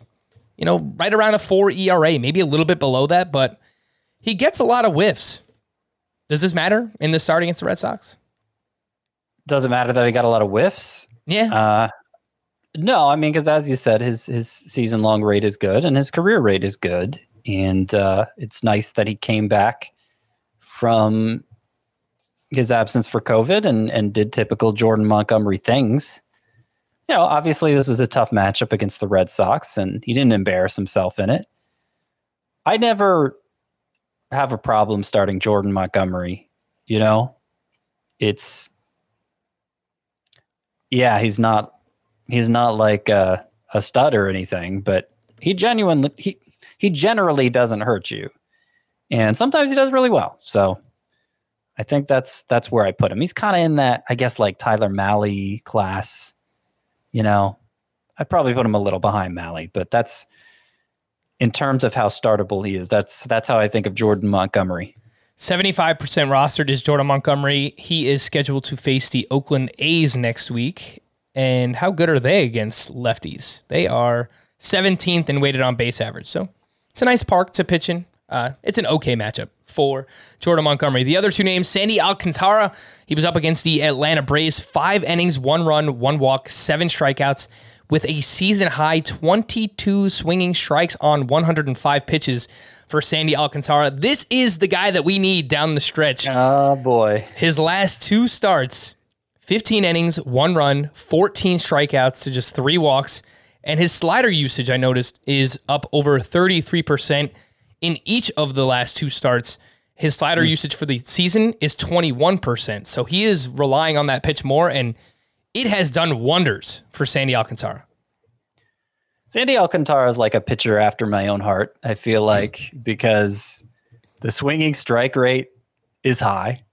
you know right around a four ERA, maybe a little bit below that, but he gets a lot of whiffs. Does this matter in the start against the Red Sox? Doesn't matter that he got a lot of whiffs. Yeah. Uh, no, I mean, because as you said, his his season long rate is good and his career rate is good, and uh, it's nice that he came back from his absence for COVID and and did typical Jordan Montgomery things. You know, obviously this was a tough matchup against the Red Sox, and he didn't embarrass himself in it. I never have a problem starting Jordan Montgomery. You know, it's yeah, he's not he's not like a, a stud or anything, but he genuinely he he generally doesn't hurt you, and sometimes he does really well. So I think that's that's where I put him. He's kind of in that I guess like Tyler Mahle class. You know, I'd probably put him a little behind Mahle, but that's in terms of how startable he is. That's that's how I think of Jordan Montgomery. 75% rostered is Jordan Montgomery. He is scheduled to face the Oakland A's next week. And how good are they against lefties? They are 17th in weighted on base average. So it's a nice park to pitch in. Uh, it's an okay matchup for Jordan Montgomery. The other two names, Sandy Alcantara. He was up against the Atlanta Braves. Five innings, one run, one walk, seven strikeouts with a season high 22 swinging strikes on 105 pitches for Sandy Alcantara. This is the guy that we need down the stretch. Oh boy. His last two starts 15 innings, one run, 14 strikeouts to just three walks. And his slider usage, I noticed, is up over 33% in each of the last two starts. His slider usage for the season is 21%. So he is relying on that pitch more, and it has done wonders for Sandy Alcantara. Sandy Alcantara is like a pitcher after my own heart. I feel like because the swinging strike rate is high,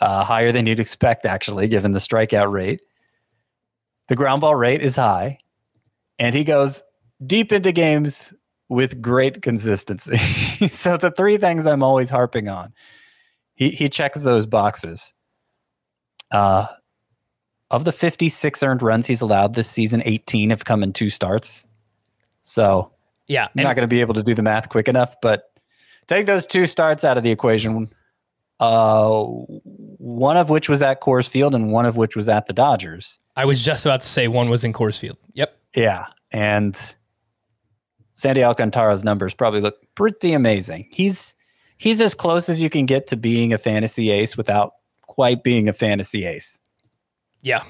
uh, higher than you'd expect, actually, given the strikeout rate. The ground ball rate is high, and he goes deep into games with great consistency. so the three things I'm always harping on, he he checks those boxes. Uh, of the 56 earned runs he's allowed this season, 18 have come in two starts. So Yeah. I'm not going to be able to do the math quick enough, but take those two starts out of the equation. Uh, one of which was at Coors Field and one of which was at the Dodgers. I was just about to say one was in Coors Field. Yep. Yeah, and Sandy Alcantara's numbers probably look pretty amazing. He's he's as close as you can get to being a fantasy ace without quite being a fantasy ace. Yeah.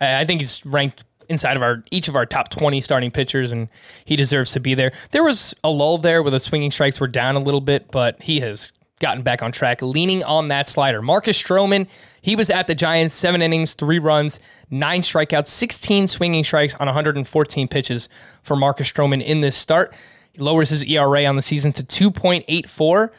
I think he's ranked inside of our each of our top 20 starting pitchers and he deserves to be there. There was a lull there where the swinging strikes were down a little bit, but he has gotten back on track leaning on that slider. Marcus Stroman, he was at the Giants, 7 innings, 3 runs, 9 strikeouts, 16 swinging strikes on 114 pitches for Marcus Stroman in this start. He lowers his ERA on the season to 2.84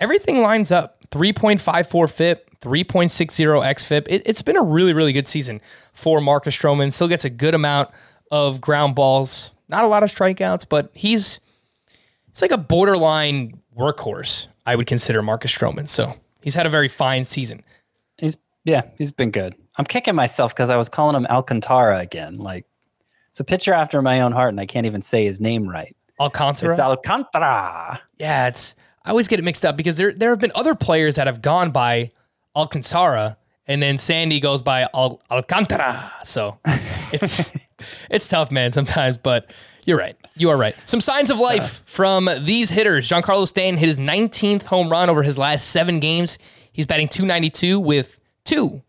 everything lines up 3.54 FIP, 3.60 XFIP. It, it's been a really, really good season for Marcus Stroman. Still gets a good amount of ground balls, not a lot of strikeouts, but he's it's like a borderline workhorse. I would consider Marcus Stroman. So he's had a very fine season. He's yeah, he's been good. I'm kicking myself because I was calling him Alcantara again. Like it's a pitcher after my own heart, and I can't even say his name right. Alcantara. It's Alcantara. Yeah, it's I always get it mixed up because there there have been other players that have gone by Alcantara and then Sandy goes by Al- Alcantara. So it's it's tough, man, sometimes, but you're right. You are right. Some signs of life from these hitters. Giancarlo Stanton hit his 19th home run over his last seven games. He's batting 292 with two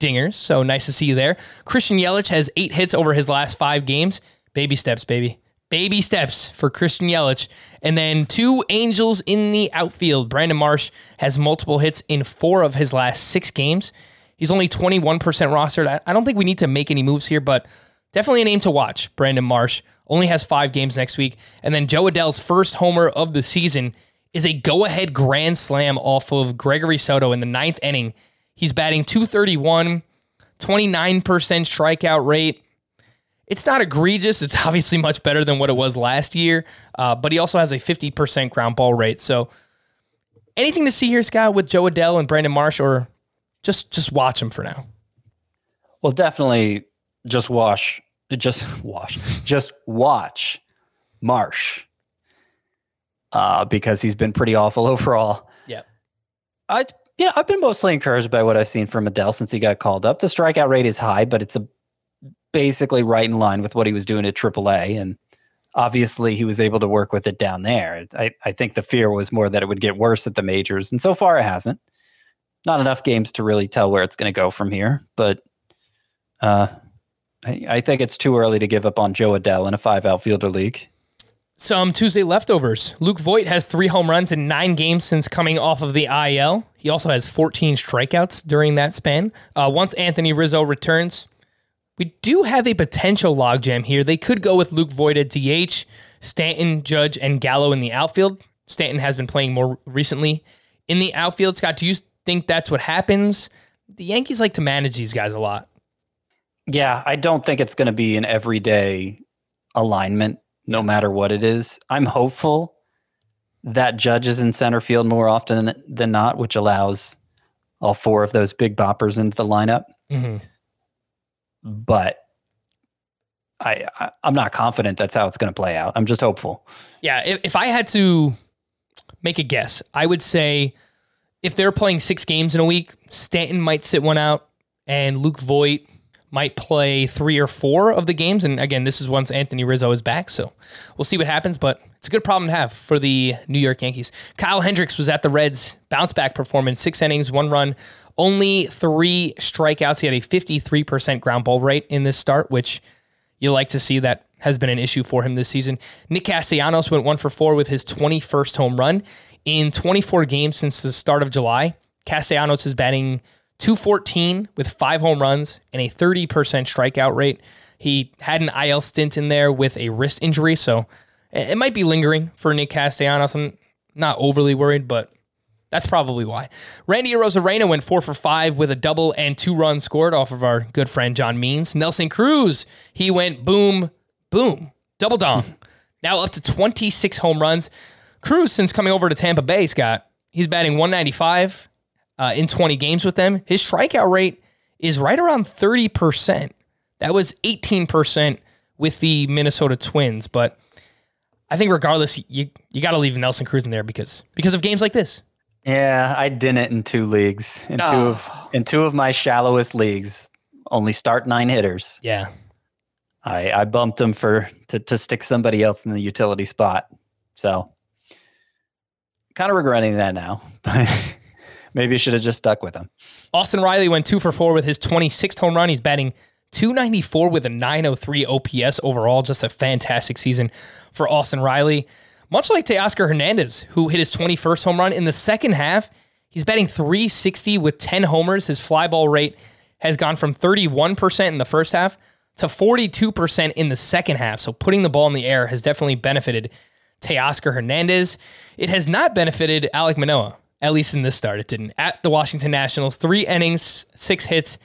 dingers. So nice to see you there. Christian Yelich has eight hits over his last five games. Baby steps, baby. Baby steps for Christian Yelich. And then two Angels in the outfield. Brandon Marsh has multiple hits in four of his last six games. He's only 21% rostered. I- I don't think we need to make any moves here, but definitely a name to watch. Brandon Marsh only has five games next week. And then Jo Adell's first homer of the season is a go ahead grand slam off of Gregory Soto in the ninth inning. He's batting 231, 29% strikeout rate. It's not egregious. It's obviously much better than what it was last year, uh, but he also has a 50% ground ball rate. So, anything to see here, Scott, with Jo Adell and Brandon Marsh, or just just watch him for now? Well, definitely just wash, just watch, just watch Marsh uh, because he's been pretty awful overall. Yeah. I yeah, I've been mostly encouraged by what I've seen from Adell since he got called up. The strikeout rate is high, but it's a basically right in line with what he was doing at AAA, and obviously he was able to work with it down there. I, I think the fear was more that it would get worse at the majors, and so far it hasn't. Not enough games to really tell where it's going to go from here, but uh, I, I think it's too early to give up on Jo Adell in a five outfielder league. Some Tuesday leftovers. Luke Voit has three home runs in nine games since coming off of the IL. He also has 14 strikeouts during that span. Uh, once Anthony Rizzo returns, we do have a potential logjam here. They could go with Luke Voit at DH, Stanton, Judge, and Gallo in the outfield. Stanton has been playing more recently in the outfield. Scott, do you think that's what happens? The Yankees like to manage these guys a lot. Yeah, I don't think it's going to be an everyday alignment, no matter what it is. I'm hopeful that Judge is in center field more often than not, which allows all four of those big boppers into the lineup. Mm-hmm. But I, I am not confident that's how it's going to play out. I'm just hopeful. Yeah, if, if I had to make a guess, I would say if they're playing six games in a week, Stanton might sit one out, and Luke Voit might play three or four of the games. And again, this is once Anthony Rizzo is back. So we'll see what happens, but it's a good problem to have for the New York Yankees. Kyle Hendricks was at the Reds bounce back performance, six innings, one run, only three strikeouts. He had a 53% ground ball rate in this start, which you like to see that has been an issue for him this season. Nick Castellanos went one for four with his 21st home run in 24 games since the start of July. Castellanos is batting 214 with five home runs and a 30% strikeout rate. He had an IL stint in there with a wrist injury, so it might be lingering for Nick Castellanos. I'm not overly worried, but that's probably why. Randy Arozarena went four for five with a double and two runs scored off of our good friend John Means. Nelson Cruz, he went boom, boom, double dong. Hmm. now up to 26 home runs. Cruz, since coming over to Tampa Bay, Scott, he's batting 195 uh, in 20 games with them. His strikeout rate is right around 30%. That was 18% with the Minnesota Twins. But I think regardless, you you got to leave Nelson Cruz in there because because of games like this. Yeah, I didn't in two leagues. In oh. two of in two of my shallowest leagues, only start nine hitters. Yeah. I I bumped him for to to stick somebody else in the utility spot. So kind of regretting that now. But maybe you should have just stuck with him. Austin Riley went two for four with his 26th home run. He's batting 294 with a 903 OPS overall. Just a fantastic season for Austin Riley. Much like Teoscar Hernandez, who hit his 21st home run in the second half, he's batting 360 with 10 homers. His fly ball rate has gone from 31% in the first half to 42% in the second half. So putting the ball in the air has definitely benefited Teoscar Hernandez. It has not benefited Alec Manoah, at least in this start, it didn't. At the Washington Nationals, three innings, six hits,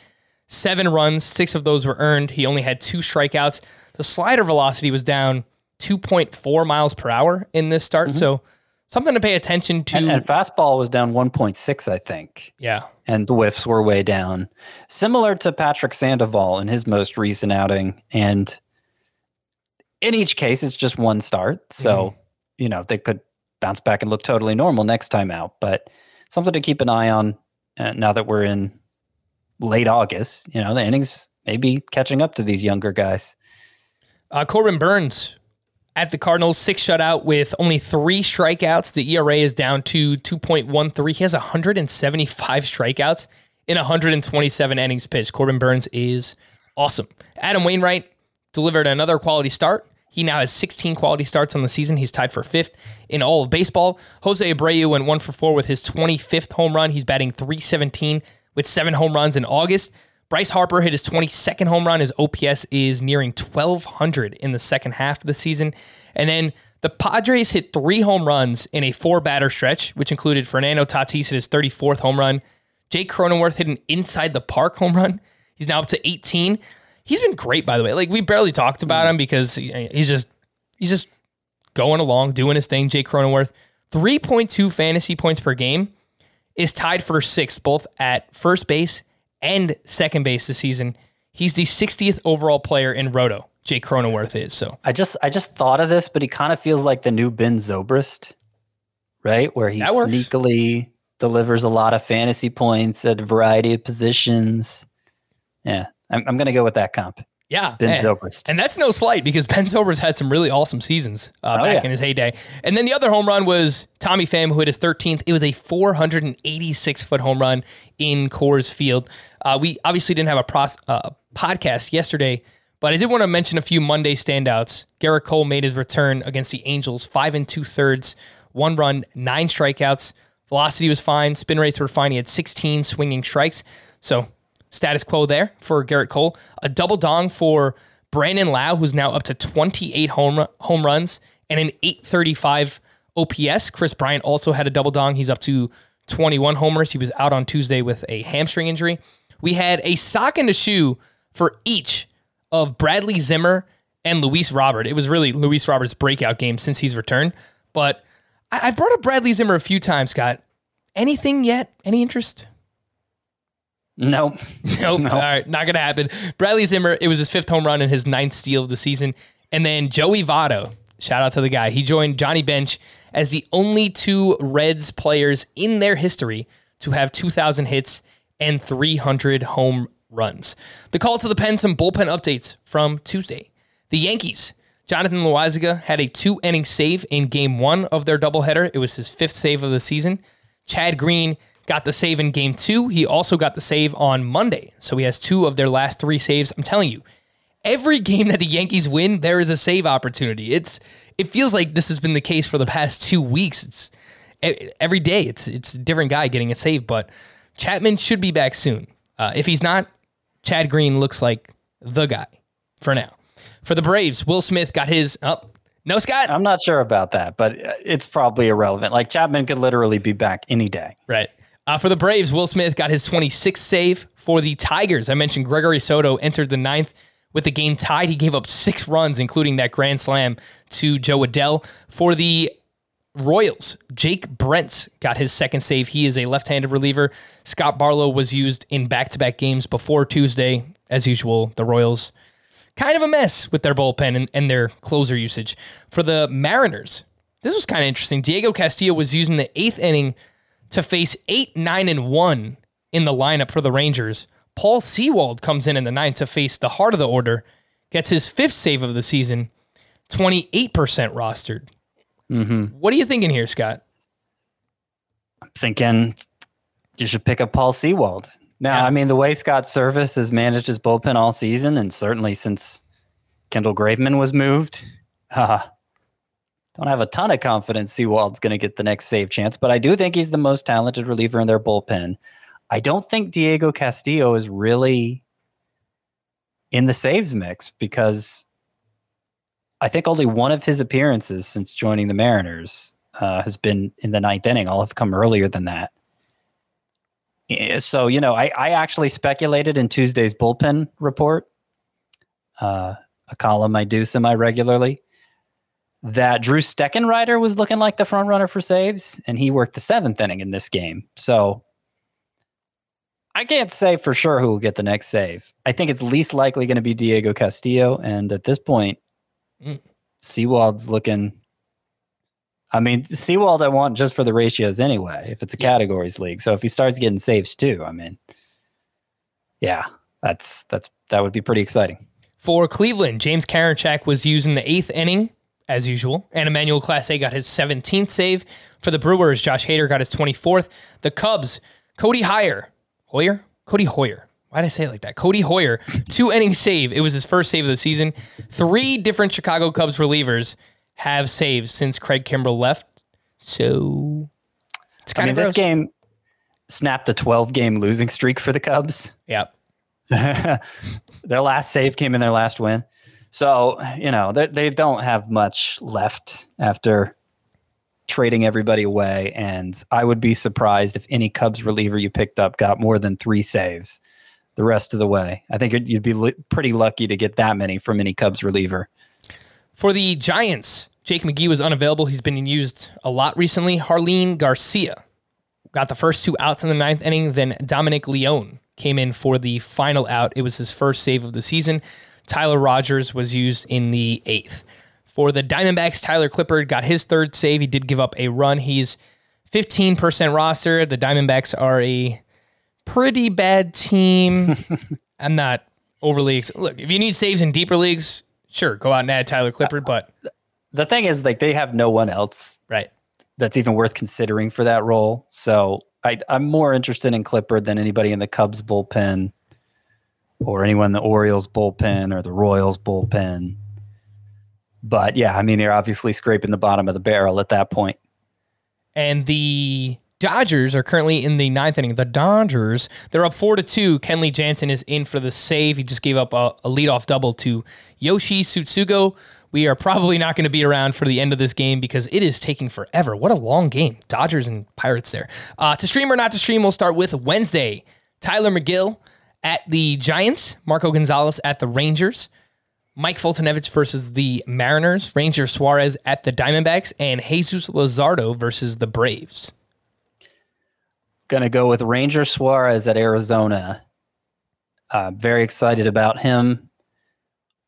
seven runs, six of those were earned. He only had two strikeouts. The slider velocity was down 2.4 miles per hour in this start. Mm-hmm. So something to pay attention to. And, and, fastball was down 1.6, I think. Yeah. And the whiffs were way down. Similar to Patrick Sandoval in his most recent outing. And in each case, it's just one start. So, mm-hmm. you know, they could bounce back and look totally normal next time out. But something to keep an eye on uh, now that we're in late August. You know, the innings may be catching up to these younger guys. Uh, Corbin Burnes at the Cardinals, six shutout with only three strikeouts. The ERA is down to 2.13. He has 175 strikeouts in 127 innings pitched. Corbin Burnes is awesome. Adam Wainwright delivered another quality start. He now has 16 quality starts on the season. He's tied for fifth in all of baseball. Jose Abreu went one for four with his 25th home run. He's batting 317 with seven home runs in August. Bryce Harper hit his 22nd home run. His OPS is nearing 1,200 in the second half of the season. And then the Padres hit three home runs in a four batter stretch, which included Fernando Tatis hit his 34th home run. Jake Cronenworth hit an inside the park home run. He's now up to 18 he's been great by the way. Like we barely talked about mm-hmm. him because he's just he's just going along, doing his thing. Jake Cronenworth, 3.2 fantasy points per game, is tied for sixth, both at first base and second base this season. He's the 60th overall player in Roto. Jake Cronenworth is so. I just I just thought of this, but he kind of feels like the new Ben Zobrist, right? Where he sneakily delivers a lot of fantasy points at a variety of positions. Yeah, I'm, I'm going to go with that comp. Yeah, Ben and, Zobrist. and that's no slight because Ben Zobrist had some really awesome seasons uh, Oh, back yeah. in his heyday. And then the other home run was Tommy Pham, who hit his 13th. It was a 486 foot home run in Coors Field. Uh, we obviously didn't have a pros- uh, podcast yesterday, but I did want to mention a few Monday standouts. Gerrit Cole made his return against the Angels, five and two thirds, one run, nine strikeouts. Velocity was fine, spin rates were fine. He had 16 swinging strikes. So status quo there for Gerrit Cole. A double dong for Brandon Lowe, who's now up to 28 home home runs and an 835 OPS. Kris Bryant also had a double dong. He's up to 21 homers. He was out on Tuesday with a hamstring injury. We had a sock and a shoe for each of Bradley Zimmer and Luis Robert. It was really Luis Robert's breakout game since he's returned. But I've brought up Bradley Zimmer a few times, Scott. Anything yet? Any interest? Nope. Nope. All right, not gonna happen. Bradley Zimmer, it was his fifth home run and his ninth steal of the season. And then Joey Votto, shout out to the guy. He joined Johnny Bench as the only two Reds players in their history to have 2,000 hits and 300 home runs. The call to the pen, some bullpen updates from Tuesday. The Yankees. Jonathan Loaisiga had a two inning save in game one of their doubleheader. It was his fifth save of the season. Chad Green got the save in game two. He also got the save on Monday. So he has two of their last three saves. I'm telling you, every game that the Yankees win, there is a save opportunity. It's it feels like this has been the case for the past two weeks. It's every day. It's it's a different guy getting a save, but Chapman should be back soon. Uh, if he's not, Chad Green looks like the guy for now. For the Braves, Will Smith got his up. no, Scott. I'm not sure about that, but it's probably irrelevant. Like Chapman could literally be back any day. Right. Uh, for the Braves, Will Smith got his 26th save. For the Tigers, I mentioned Gregory Soto entered the ninth with the game tied. He gave up six runs, including that grand slam to Jo Adell. For the Royals, Jake Brentz got his second save. He is a left-handed reliever. Scott Barlow was used in back-to-back games before Tuesday. As usual, the Royals kind of a mess with their bullpen and, and their closer usage. For the Mariners, this was kind of interesting. Diego Castillo was using the eighth inning to face eight, nine, and one in the lineup for the Rangers. Paul Sewald comes in in the ninth to face the heart of the order, gets his fifth save of the season, 28% rostered. What are you thinking here, Scott? I'm thinking you should pick up Paul Sewald. Now, Yeah. I mean, the way Scott Servais has managed his bullpen all season, and certainly since Kendall Graveman was moved, uh, don't have a ton of confidence Sewald's going to get the next save chance, but I do think he's the most talented reliever in their bullpen. I don't think Diego Castillo is really in the saves mix because I think only one of his appearances since joining the Mariners uh, has been in the ninth inning. All have come earlier than that. Eh, So, you know, I, I actually speculated in Tuesday's bullpen report, uh, a column I do semi regularly, that Drew Steckenrider was looking like the front runner for saves, and he worked the seventh inning in this game. So I can't say for sure who will get the next save. I think it's least likely going to be Diego Castillo. And at this point, Mm. Sewald's looking. I mean, Sewald I want just for the ratios anyway, if it's a categories league. So if he starts getting saves too, I mean, yeah, that's that's that would be pretty exciting. For Cleveland, James Karinchak was used in the eighth inning, as usual, and Emmanuel Clase got his 17th save. For the Brewers, Josh Hader got his 24th. The Cubs, Cody Hoyer, Hoyer? Cody Hoyer. Why did I say it like that? Cody Hoyer, two inning save. It was his first save of the season. Three different Chicago Cubs relievers have saves since Craig Kimbrel left. So it's I kind mean, of this game snapped a 12 game losing streak for the Cubs. Yeah. their last save came in their last win. So, you know, they, they don't have much left after trading everybody away. And I would be surprised if any Cubs reliever you picked up got more than three saves the rest of the way. I think you'd be li- pretty lucky to get that many from any Cubs reliever. For the Giants, Jake McGee was unavailable. He's been used a lot recently. Jarlin Garcia got the first two outs in the ninth inning. Then Dominic Leone came in for the final out. It was his first save of the season. Tyler Rogers was used in the eighth. For the Diamondbacks, Tyler Clippard got his third save. He did give up a run. He's 15% roster. The Diamondbacks are a pretty bad team. I'm not overly ex- look. If you need saves in deeper leagues, sure, go out and add Tyler Clippard. But The thing is, like, they have no one else right, that's even worth considering for that role. So I, I'm more interested in Clippard than anybody in the Cubs bullpen or anyone in the Orioles bullpen or the Royals bullpen. But yeah, I mean, they're obviously scraping the bottom of the barrel at that point. and the Dodgers are currently in the ninth inning. The Dodgers, they're up four to two. Kenley Jansen is in for the save. He just gave up a, a leadoff double to Yoshi Tsutsugo. We are probably not going to be around for the end of this game because it is taking forever. What a long game. Dodgers and Pirates there. Uh, to stream or not to stream, we'll start with Wednesday. Tylor Megill at the Giants, Marco Gonzales at the Rangers. Mike Foltynewicz versus the Mariners, Ranger Suarez at the Diamondbacks, and Jesus Luzardo versus the Braves. To go with Ranger Suarez at Arizona. Uh, very excited about him.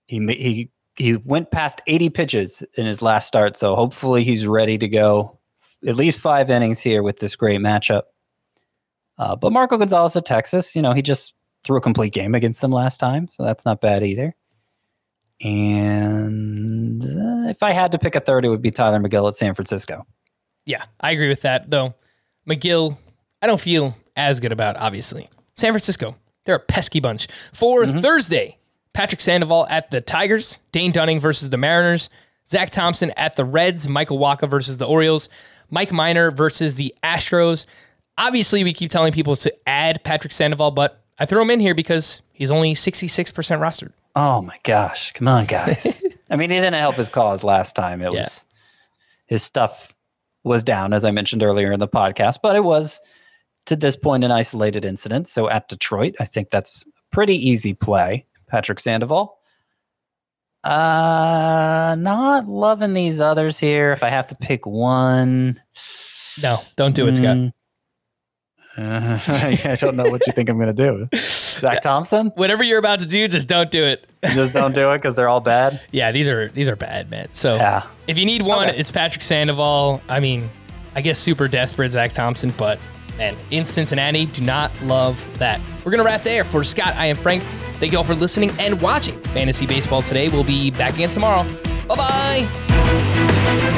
He he he went past 80 pitches in his last start, so hopefully he's ready to go at least five innings here with this great matchup. Uh, but Marco Gonzales at Texas, you know, he just threw a complete game against them last time, so that's not bad either. And uh, if I had to pick a third, it would be Tylor Megill at San Francisco. Yeah, I agree with that, though. McGill, I don't feel as good about, obviously. San Francisco, they're a pesky bunch. For Thursday, Patrick Sandoval at the Tigers, Dane Dunning versus the Mariners, Zach Thompson at the Reds, Michael Wacha versus the Orioles, Mike Minor versus the Astros. Obviously, we keep telling people to add Patrick Sandoval, but I throw him in here because he's only 66% rostered. Oh my gosh. Come on, guys. I mean, he didn't help his cause last time. It was his stuff was down, as I mentioned earlier in the podcast, but it was to this point an isolated incident. So at Detroit, I think that's a pretty easy play. Patrick Sandoval. Uh not loving these others here. If I have to pick one. No, don't do it, Scott. Uh, I don't know what you think I'm gonna do. Zach Thompson? Whatever you're about to do, just don't do it. Just don't do it because they're all bad. Yeah, these are these are bad, man. So Yeah. if you need one, Okay. it's Patrick Sandoval. I mean, I guess super desperate Zach Thompson, but man, in Cincinnati, do not love that. We're gonna wrap there. For Scott, I am Frank. Thank you all for listening and watching Fantasy Baseball today. We'll be back again tomorrow. Bye bye.